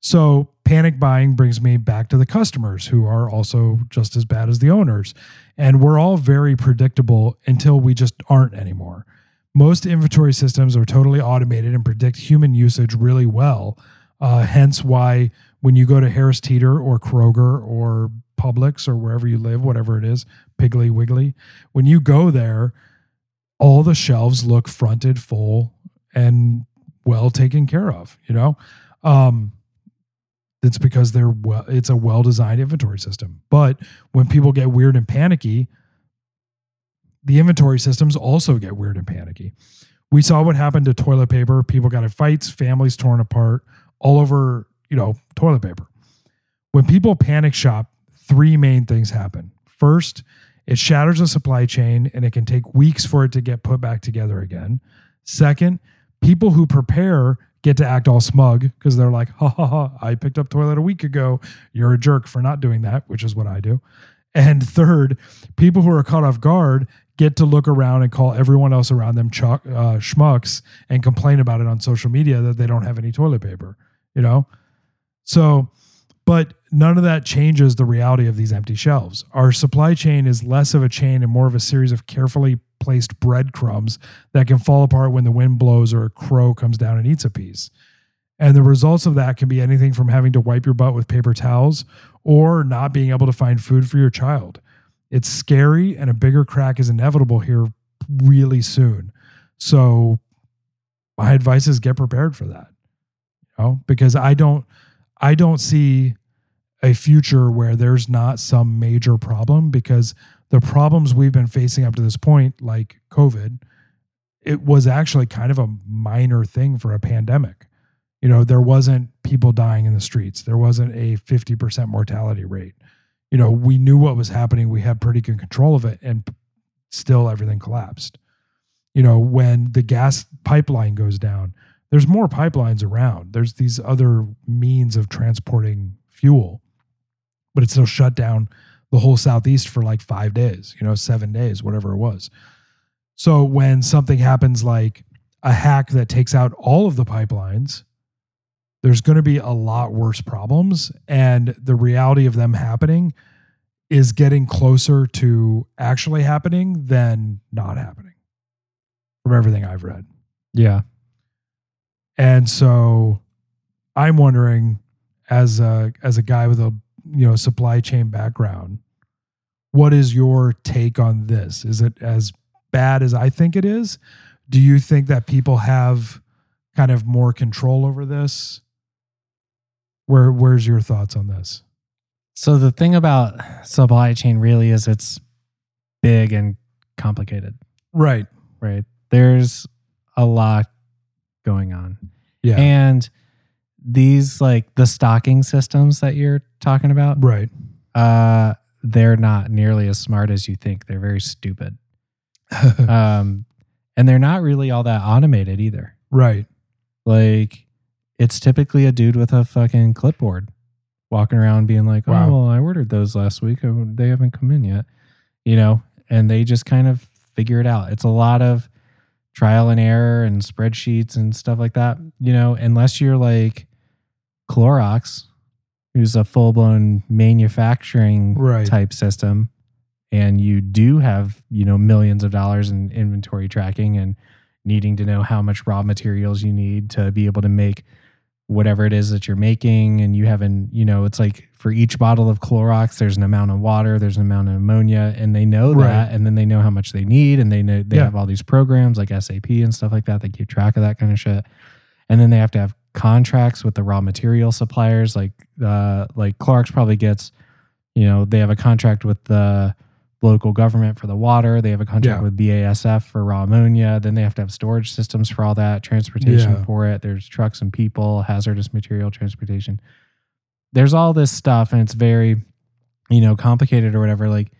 [SPEAKER 2] So panic buying brings me back to the customers who are also just as bad as the owners. And we're all very predictable until we just aren't anymore. Most inventory systems are totally automated and predict human usage really well. Uh, hence why when you go to Harris Teeter or Kroger or Publix or wherever you live, whatever it is, Piggly Wiggly, when you go there, all the shelves look fronted full and well taken care of, you know? Um, it's because they're well it's a well designed inventory system. But when people get weird and panicky the inventory systems also get weird and panicky. We saw what happened to toilet paper. People got in fights. Families torn apart all over you know toilet paper when people panic shop three main things happen first it shatters the supply chain and it can take weeks for it to get put back together again second people who prepare get to act all smug because they're like, ha ha ha, I picked up toilet a week ago. You're a jerk for not doing that, which is what I do. And third, people who are caught off guard get to look around and call everyone else around them uh, schmucks and complain about it on social media that they don't have any toilet paper, you know? So, but none of that changes the reality of these empty shelves. Our supply chain is less of a chain and more of a series of carefully placed breadcrumbs that can fall apart when the wind blows or a crow comes down and eats a piece. And the results of that can be anything from having to wipe your butt with paper towels or not being able to find food for your child. It's scary and a bigger crack is inevitable here really soon. So my advice is get prepared for that. You know, because I don't I don't see a future where there's not some major problem because the problems we've been facing up to this point, like COVID, it was actually kind of a minor thing for a pandemic. You know, there wasn't people dying in the streets, there wasn't a 50% mortality rate. You know, we knew what was happening, we had pretty good control of it, and still everything collapsed. You know, when the gas pipeline goes down, there's more pipelines around. There's these other means of transporting fuel, but it still shut down the whole southeast for like five days, you know, seven days, whatever it was. So when something happens like a hack that takes out all of the pipelines, there's going to be a lot worse problems. And the reality of them happening is getting closer to actually happening than not happening from everything I've read.
[SPEAKER 1] Yeah.
[SPEAKER 2] And so I'm wondering as a as a guy with a you know supply chain background, what is your take on this? Is it as bad as I think it is? Do you think that people have kind of more control over this? Where where's your thoughts on this?
[SPEAKER 1] So the thing about supply chain really is it's big and complicated,
[SPEAKER 2] Right.
[SPEAKER 1] right? There's a lot going on.
[SPEAKER 2] Yeah.
[SPEAKER 1] And these like the stocking systems that you're talking about,
[SPEAKER 2] right.
[SPEAKER 1] uh they're not nearly as smart as you think. They're very stupid. Um and they're not really all that automated either.
[SPEAKER 2] right.
[SPEAKER 1] Like it's typically a dude with a fucking clipboard walking around being like, "Oh,
[SPEAKER 2] Wow.
[SPEAKER 1] well, I ordered those last week. They haven't come in yet." You know, and they just kind of figure it out. It's a lot of trial and error and spreadsheets and stuff like that. You know, unless you're like Clorox, who's a full blown manufacturing
[SPEAKER 2] Right.
[SPEAKER 1] type system, and you do have, you know, millions of dollars in inventory tracking and needing to know how much raw materials you need to be able to make whatever it is that you're making and you haven't you know it's like for each bottle of Clorox there's an amount of water there's an amount of ammonia and they know
[SPEAKER 2] Right.
[SPEAKER 1] that and then they know how much they need and they know they
[SPEAKER 2] Yeah.
[SPEAKER 1] have all these programs like SAP and stuff like that They keep track of that kind of shit and then they have to have contracts with the raw material suppliers like uh like Clorox probably gets you know they have a contract with the local government for the water they have a contract
[SPEAKER 2] Yeah.
[SPEAKER 1] with BASF for raw ammonia then they have to have storage systems for all that transportation
[SPEAKER 2] Yeah.
[SPEAKER 1] for it there's trucks and people hazardous material transportation there's all this stuff and it's very you know complicated or whatever. Like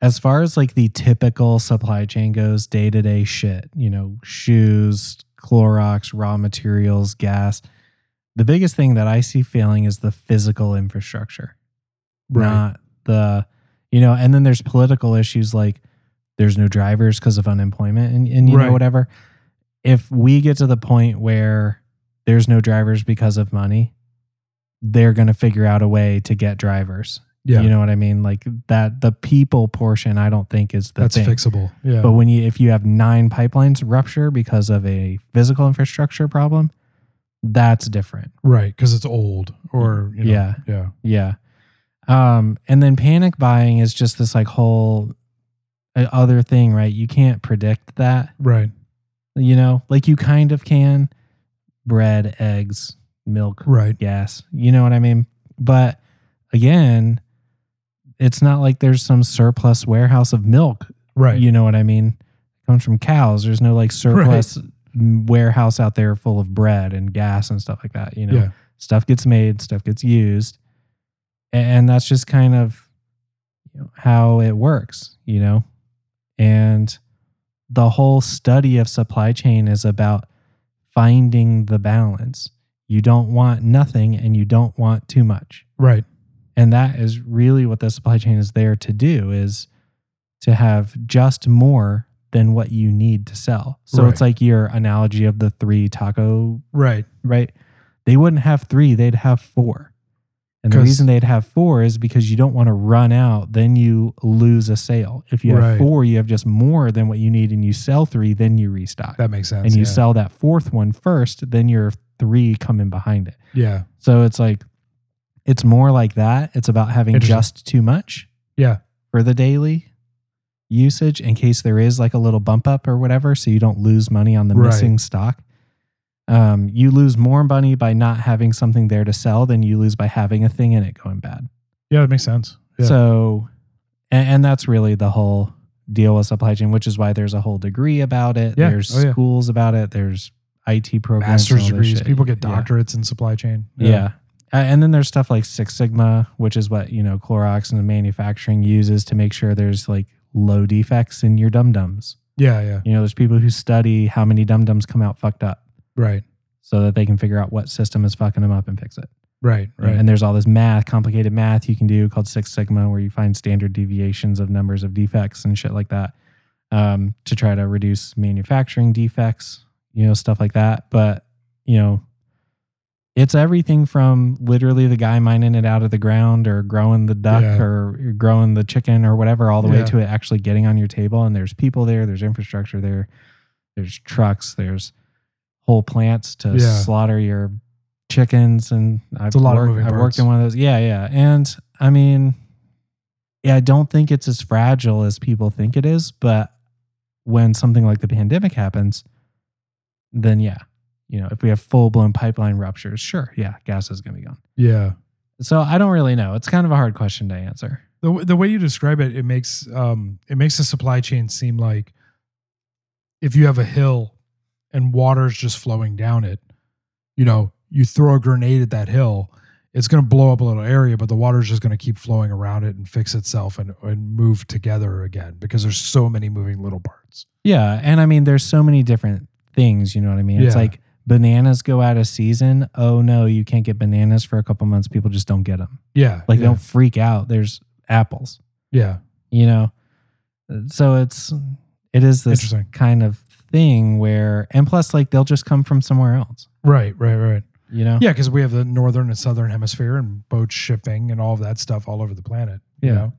[SPEAKER 1] as far as like the typical supply chain goes day to day shit you know shoes Clorox raw materials gas the biggest thing that I see failing is the physical infrastructure. Not the you know and then there's political issues like there's no drivers because of unemployment and, and you
[SPEAKER 2] Right.
[SPEAKER 1] know whatever. If we get to the point where there's no drivers because of money they're going to figure out a way to get drivers
[SPEAKER 2] Yeah.
[SPEAKER 1] you know what i mean like that the people portion i don't think is the
[SPEAKER 2] That's
[SPEAKER 1] thing
[SPEAKER 2] fixable. Yeah.
[SPEAKER 1] but when you if you have nine pipelines rupture because of a physical infrastructure problem that's different
[SPEAKER 2] right. Because it's old or, you know,
[SPEAKER 1] Yeah.
[SPEAKER 2] Yeah.
[SPEAKER 1] Yeah. Um, and then panic buying is just this like whole uh, other thing, right? You can't predict that,
[SPEAKER 2] Right.
[SPEAKER 1] you know, like you kind of can bread, eggs, milk,
[SPEAKER 2] Right.
[SPEAKER 1] gas, you know what I mean? But again, it's not like there's some surplus warehouse of milk,
[SPEAKER 2] Right.
[SPEAKER 1] you know what I mean? It comes from cows. There's no like surplus m- warehouse out there full of bread and gas and stuff like that, you know?
[SPEAKER 2] Yeah.
[SPEAKER 1] stuff gets made, stuff gets used, and that's just kind of you know, how it works, you know. And the whole study of supply chain is about finding the balance. You don't want nothing, and you don't want too much,
[SPEAKER 2] Right.
[SPEAKER 1] and that is really what the supply chain is there to do: is to have just more than what you need to sell. So it's
[SPEAKER 2] Right.
[SPEAKER 1] like your analogy of the three taco
[SPEAKER 2] Right.
[SPEAKER 1] right? They wouldn't have three, they'd have four. And the reason they'd have four is because you don't want to run out, then you lose a sale. If you have
[SPEAKER 2] Right.
[SPEAKER 1] four, you have just more than what you need and you sell three, then you restock.
[SPEAKER 2] That makes sense.
[SPEAKER 1] and you
[SPEAKER 2] yeah.
[SPEAKER 1] sell that fourth one first, then your three come in behind it.
[SPEAKER 2] Yeah.
[SPEAKER 1] So it's like, it's more like that. It's about having just too much
[SPEAKER 2] Yeah.
[SPEAKER 1] for the daily usage in case there is like a little bump up or whatever so you don't lose money on the
[SPEAKER 2] Right.
[SPEAKER 1] missing stock um, you lose more money by not having something there to sell than you lose by having a thing in it going bad
[SPEAKER 2] Yeah. it makes sense. Yeah.
[SPEAKER 1] so and, and that's really the whole deal with supply chain which is why there's a whole degree about it
[SPEAKER 2] Yeah.
[SPEAKER 1] there's
[SPEAKER 2] Oh, yeah.
[SPEAKER 1] schools about it there's it programs
[SPEAKER 2] Master's degrees. People get
[SPEAKER 1] Yeah.
[SPEAKER 2] doctorates in supply chain.
[SPEAKER 1] Yeah. Uh, and then there's stuff like Six Sigma, which is what, you know, Clorox and the manufacturing uses to make sure there's like low defects in your dum dums.
[SPEAKER 2] Yeah. Yeah.
[SPEAKER 1] You know, there's people who study how many dum dums come out fucked up
[SPEAKER 2] Right.
[SPEAKER 1] so that they can figure out what system is fucking them up and fix it.
[SPEAKER 2] Right. Right.
[SPEAKER 1] And there's all this math, complicated math you can do called Six Sigma, where you find standard deviations of numbers of defects and shit like that um, to try to reduce manufacturing defects, you know, stuff like that. But, you know, it's everything from literally the guy mining it out of the ground or growing the duck
[SPEAKER 2] Yeah.
[SPEAKER 1] or growing the chicken or whatever, all the way to it actually getting on your table. And there's people there, there's infrastructure there, there's trucks, there's whole plants to
[SPEAKER 2] Yeah.
[SPEAKER 1] slaughter your chickens. And I've,
[SPEAKER 2] a lot of
[SPEAKER 1] worked, I've worked in one of those. Yeah, yeah. And I mean, yeah, I don't think it's as fragile as people think it is. But when something like the pandemic happens, then yeah, you know, if we have full blown pipeline ruptures, sure, yeah, gas is going to be gone.
[SPEAKER 2] yeah.
[SPEAKER 1] So I don't really know. It's kind of a hard question to answer.
[SPEAKER 2] The, w- the way you describe it, it makes um it makes the supply chain seem like if you have a hill and water's just flowing down it, you know, you throw a grenade at that hill, it's going to blow up a little area, but the water's just going to keep flowing around it and fix itself and, and move together again because there's so many moving little parts.
[SPEAKER 1] Yeah, and I mean, there's so many different things. You know what I mean? It's
[SPEAKER 2] Yeah.
[SPEAKER 1] like bananas go out of season. Oh no, you can't get bananas for a couple months. People just don't get them.
[SPEAKER 2] Yeah.
[SPEAKER 1] Like
[SPEAKER 2] yeah,
[SPEAKER 1] don't freak out. There's apples.
[SPEAKER 2] yeah.
[SPEAKER 1] You know, So it's it is this
[SPEAKER 2] Interesting.
[SPEAKER 1] kind of thing where and plus like they'll just come from somewhere else.
[SPEAKER 2] Right, right, right.
[SPEAKER 1] You know?
[SPEAKER 2] Yeah, because we have the northern and southern hemisphere and boat shipping and all of that stuff all over the planet. you
[SPEAKER 1] Yeah.
[SPEAKER 2] know?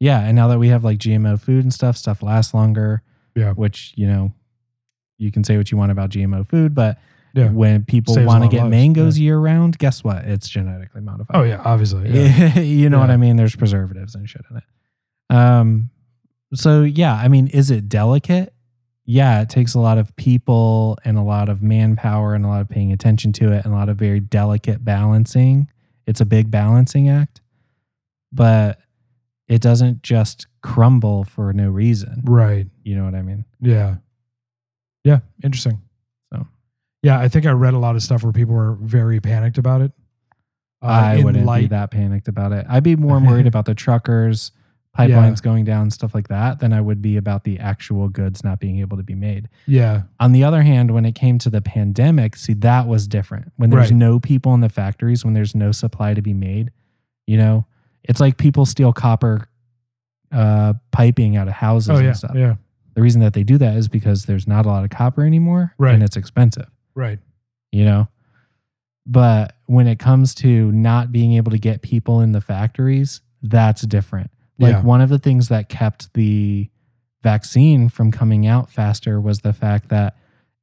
[SPEAKER 1] Yeah, and now that we have like GMO food and stuff, stuff lasts longer.
[SPEAKER 2] Yeah.
[SPEAKER 1] Which, you know, you can say what you want about GMO food, but
[SPEAKER 2] Yeah.
[SPEAKER 1] when people
[SPEAKER 2] Saves
[SPEAKER 1] want to get
[SPEAKER 2] lives,
[SPEAKER 1] mangoes year round, guess what? It's genetically modified.
[SPEAKER 2] Oh yeah, obviously. Yeah.
[SPEAKER 1] you know what I mean? There's preservatives and shit in it. Um, so yeah, I mean, is it delicate? Yeah, it takes a lot of people and a lot of manpower and a lot of paying attention to it and a lot of very delicate balancing. It's a big balancing act, but it doesn't just crumble for no reason.
[SPEAKER 2] Right.
[SPEAKER 1] You know what I mean?
[SPEAKER 2] Yeah. Yeah. Interesting.
[SPEAKER 1] So.
[SPEAKER 2] Yeah, I think I read a lot of stuff where people were very panicked about it. Uh,
[SPEAKER 1] I wouldn't be that panicked about it. I'd be more worried about the truckers, pipelines going down, stuff like that, than I would be about the actual goods not being able to be made.
[SPEAKER 2] Yeah.
[SPEAKER 1] On the other hand, when it came to the pandemic, see, that was different. When there's
[SPEAKER 2] Right.
[SPEAKER 1] no people in the factories, when there's no supply to be made, you know, it's like people steal copper uh, piping out of houses
[SPEAKER 2] Oh yeah.
[SPEAKER 1] and stuff.
[SPEAKER 2] Yeah.
[SPEAKER 1] The reason that they do that is because there's not a lot of copper anymore
[SPEAKER 2] Right.
[SPEAKER 1] and it's expensive,
[SPEAKER 2] Right.
[SPEAKER 1] you know? But when it comes to not being able to get people in the factories, that's different. Like
[SPEAKER 2] Yeah.
[SPEAKER 1] one of the things that kept the vaccine from coming out faster was the fact that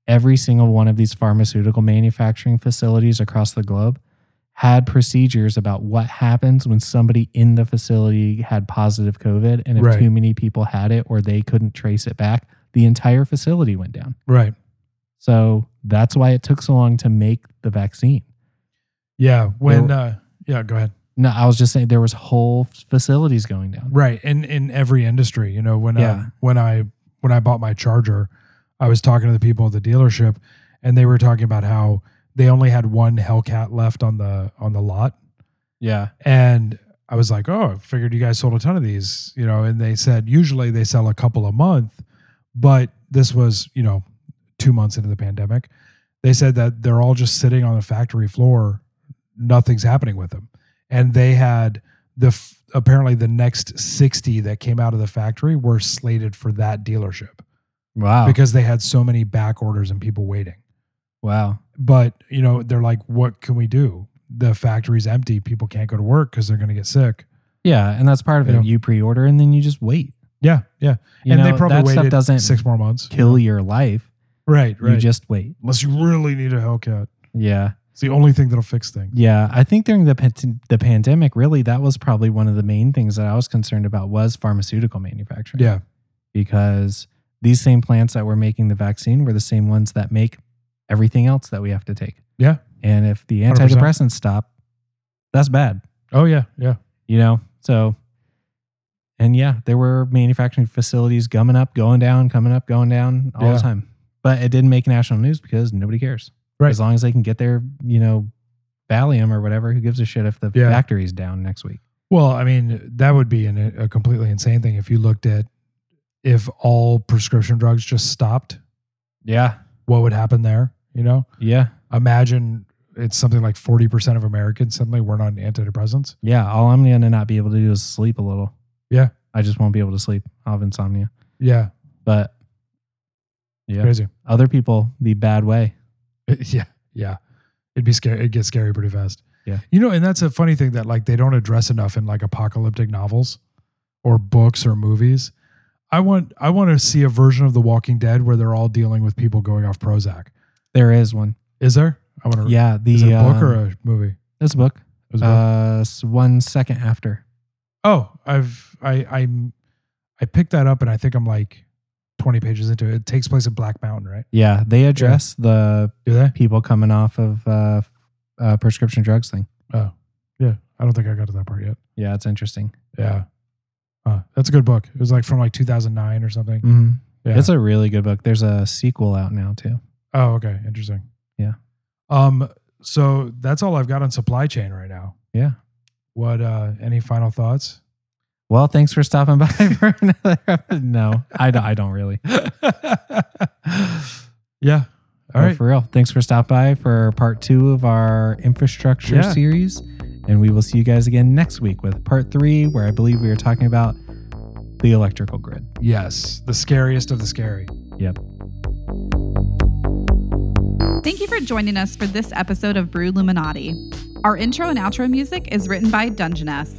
[SPEAKER 1] every single one of these pharmaceutical manufacturing facilities across the globe had procedures about what happens when somebody in the facility had positive COVID. And if
[SPEAKER 2] Right.
[SPEAKER 1] too many people had it or they couldn't trace it back, the entire facility went down.
[SPEAKER 2] Right.
[SPEAKER 1] So that's why it took so long to make the vaccine.
[SPEAKER 2] Yeah. When
[SPEAKER 1] There-
[SPEAKER 2] uh yeah, go ahead.
[SPEAKER 1] No, I was just saying there was whole facilities going down.
[SPEAKER 2] Right. And in every industry, you know, when
[SPEAKER 1] Yeah.
[SPEAKER 2] um, when I when I bought my charger, I was talking to the people at the dealership and they were talking about how they only had one Hellcat left on the on the lot.
[SPEAKER 1] Yeah.
[SPEAKER 2] And I was like, "Oh, I figured you guys sold a ton of these, you know." And they said usually they sell a couple a month, but this was, you know, 2 months into the pandemic. They said that they're all just sitting on the factory floor, nothing's happening with them. And they had the f- apparently the next 60 that came out of the factory were slated for that dealership
[SPEAKER 1] Wow.
[SPEAKER 2] because they had so many back orders and people waiting.
[SPEAKER 1] wow.
[SPEAKER 2] But, you know, they're like, "What can we do? The factory's empty. People can't go to work cuz they're going to get sick."
[SPEAKER 1] Yeah. And that's part of
[SPEAKER 2] You
[SPEAKER 1] it.
[SPEAKER 2] know.
[SPEAKER 1] You pre order and then you just wait.
[SPEAKER 2] Yeah, yeah.
[SPEAKER 1] You
[SPEAKER 2] and
[SPEAKER 1] know,
[SPEAKER 2] they probably
[SPEAKER 1] that stuff
[SPEAKER 2] waited
[SPEAKER 1] doesn't
[SPEAKER 2] six more months.
[SPEAKER 1] kill your life.
[SPEAKER 2] Right, right.
[SPEAKER 1] You just wait.
[SPEAKER 2] Unless you really need a Hellcat.
[SPEAKER 1] Yeah.
[SPEAKER 2] It's the only thing that'll fix things.
[SPEAKER 1] Yeah. I think during the pan- the pandemic, really, that was probably one of the main things that I was concerned about was pharmaceutical manufacturing.
[SPEAKER 2] Yeah,
[SPEAKER 1] Because these same plants that were making the vaccine were the same ones that make everything else that we have to take.
[SPEAKER 2] yeah.
[SPEAKER 1] And if the
[SPEAKER 2] 100%.
[SPEAKER 1] antidepressants stop, that's bad.
[SPEAKER 2] Oh yeah, yeah.
[SPEAKER 1] you know so and yeah there were manufacturing facilities gumming up going down coming up going down all
[SPEAKER 2] Yeah.
[SPEAKER 1] the time but it didn't make national news because nobody cares
[SPEAKER 2] Right.
[SPEAKER 1] as long as they can get their you know Valium or whatever who gives a shit if the
[SPEAKER 2] Yeah.
[SPEAKER 1] factory's down next week
[SPEAKER 2] Well, I mean, that would be an, a completely insane thing if you looked at if all prescription drugs just stopped.
[SPEAKER 1] yeah
[SPEAKER 2] What would happen there? You know,
[SPEAKER 1] yeah
[SPEAKER 2] imagine it's something like forty percent of Americans suddenly weren't on antidepressants.
[SPEAKER 1] yeah all i'm gonna not be able to do is sleep a little
[SPEAKER 2] Yeah.
[SPEAKER 1] i just won't be able to sleep i'll have insomnia
[SPEAKER 2] Yeah,
[SPEAKER 1] but yeah
[SPEAKER 2] crazy.
[SPEAKER 1] other people the bad way
[SPEAKER 2] yeah, yeah. It'd be scary. It gets scary pretty fast.
[SPEAKER 1] Yeah.
[SPEAKER 2] You know, and that's a funny thing that like they don't address enough in like apocalyptic novels or books or movies. I want I want to see a version of The Walking Dead where they're all dealing with people going off Prozac.
[SPEAKER 1] There is one
[SPEAKER 2] Is there? I want to.
[SPEAKER 1] yeah the
[SPEAKER 2] Is it a book or
[SPEAKER 1] um,
[SPEAKER 2] a movie?
[SPEAKER 1] it's a book
[SPEAKER 2] It was a book.
[SPEAKER 1] uh s- one second after
[SPEAKER 2] oh, I've I I I picked that up and I think I'm like 20 pages into it. It takes place at Black Mountain, right?
[SPEAKER 1] Yeah, they address the
[SPEAKER 2] Do they?
[SPEAKER 1] people coming off of uh, uh, prescription drugs thing.
[SPEAKER 2] Oh, yeah. I don't think I got to that part yet.
[SPEAKER 1] Yeah, it's interesting.
[SPEAKER 2] Yeah. Uh, that's a good book. It was like from like 2009 or something.
[SPEAKER 1] hmm
[SPEAKER 2] Yeah.
[SPEAKER 1] It's a really good book. There's a sequel out now too.
[SPEAKER 2] Oh, okay. Interesting.
[SPEAKER 1] Yeah.
[SPEAKER 2] Um, so that's all I've got on supply chain right now.
[SPEAKER 1] Yeah.
[SPEAKER 2] What uh any final thoughts?
[SPEAKER 1] Well, thanks for stopping by for another. No, I don't, I don't really.
[SPEAKER 2] yeah. All
[SPEAKER 1] But
[SPEAKER 2] right.
[SPEAKER 1] For real. Thanks for stopping by for part two of our infrastructure
[SPEAKER 2] Yeah.
[SPEAKER 1] series. And we will see you guys again next week with part three, where I believe we are talking about the electrical grid.
[SPEAKER 2] Yes, the scariest of the scary.
[SPEAKER 1] Yep.
[SPEAKER 3] Thank you for joining us for this episode of Brew Illuminati. Our intro and outro music is written by Dungeness.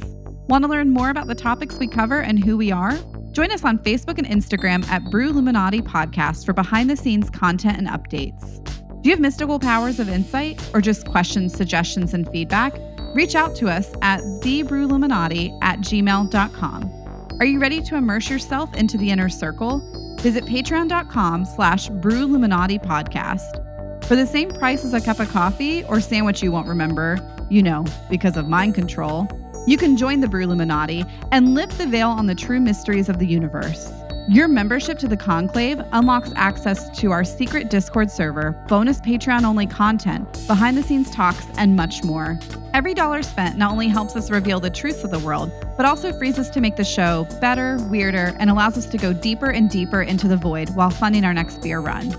[SPEAKER 3] Want to learn more about the topics we cover and who we are? Join us on Facebook and Instagram at Brew Illuminati Podcast for behind the scenes content and updates. Do you have mystical powers of insight or just questions, suggestions, and feedback? Reach out to us at thebrewilluminati at gmail.com. Are you ready to immerse yourself into the inner circle? Visit patreon.com slash brewilluminati podcast. For the same price as a cup of coffee or sandwich you won't remember, you know, because of mind control, you can join the Brew Illuminati and lift the veil on the true mysteries of the universe. Your membership to the Conclave unlocks access to our secret Discord server, bonus Patreon only content, behind the scenes talks, and much more. Every dollar spent not only helps us reveal the truths of the world, but also frees us to make the show better, weirder, and allows us to go deeper and deeper into the void while funding our next beer run.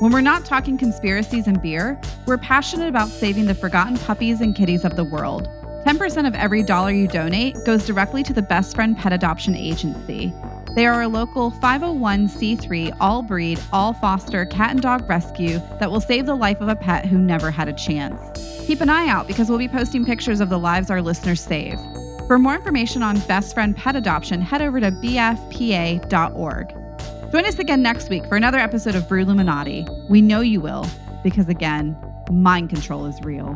[SPEAKER 3] When we're not talking conspiracies and beer, we're passionate about saving the forgotten puppies and kitties of the world. 10% of every dollar you donate goes directly to the Best Friend Pet Adoption Agency. They are a local 501c3 all breed, all foster cat and dog rescue that will save the life of a pet who never had a chance. Keep an eye out because we'll be posting pictures of the lives our listeners save. For more information on Best Friend Pet Adoption, head over to bfpa.org. Join us again next week for another episode of Brew Illuminati. We know you will, because again, mind control is real.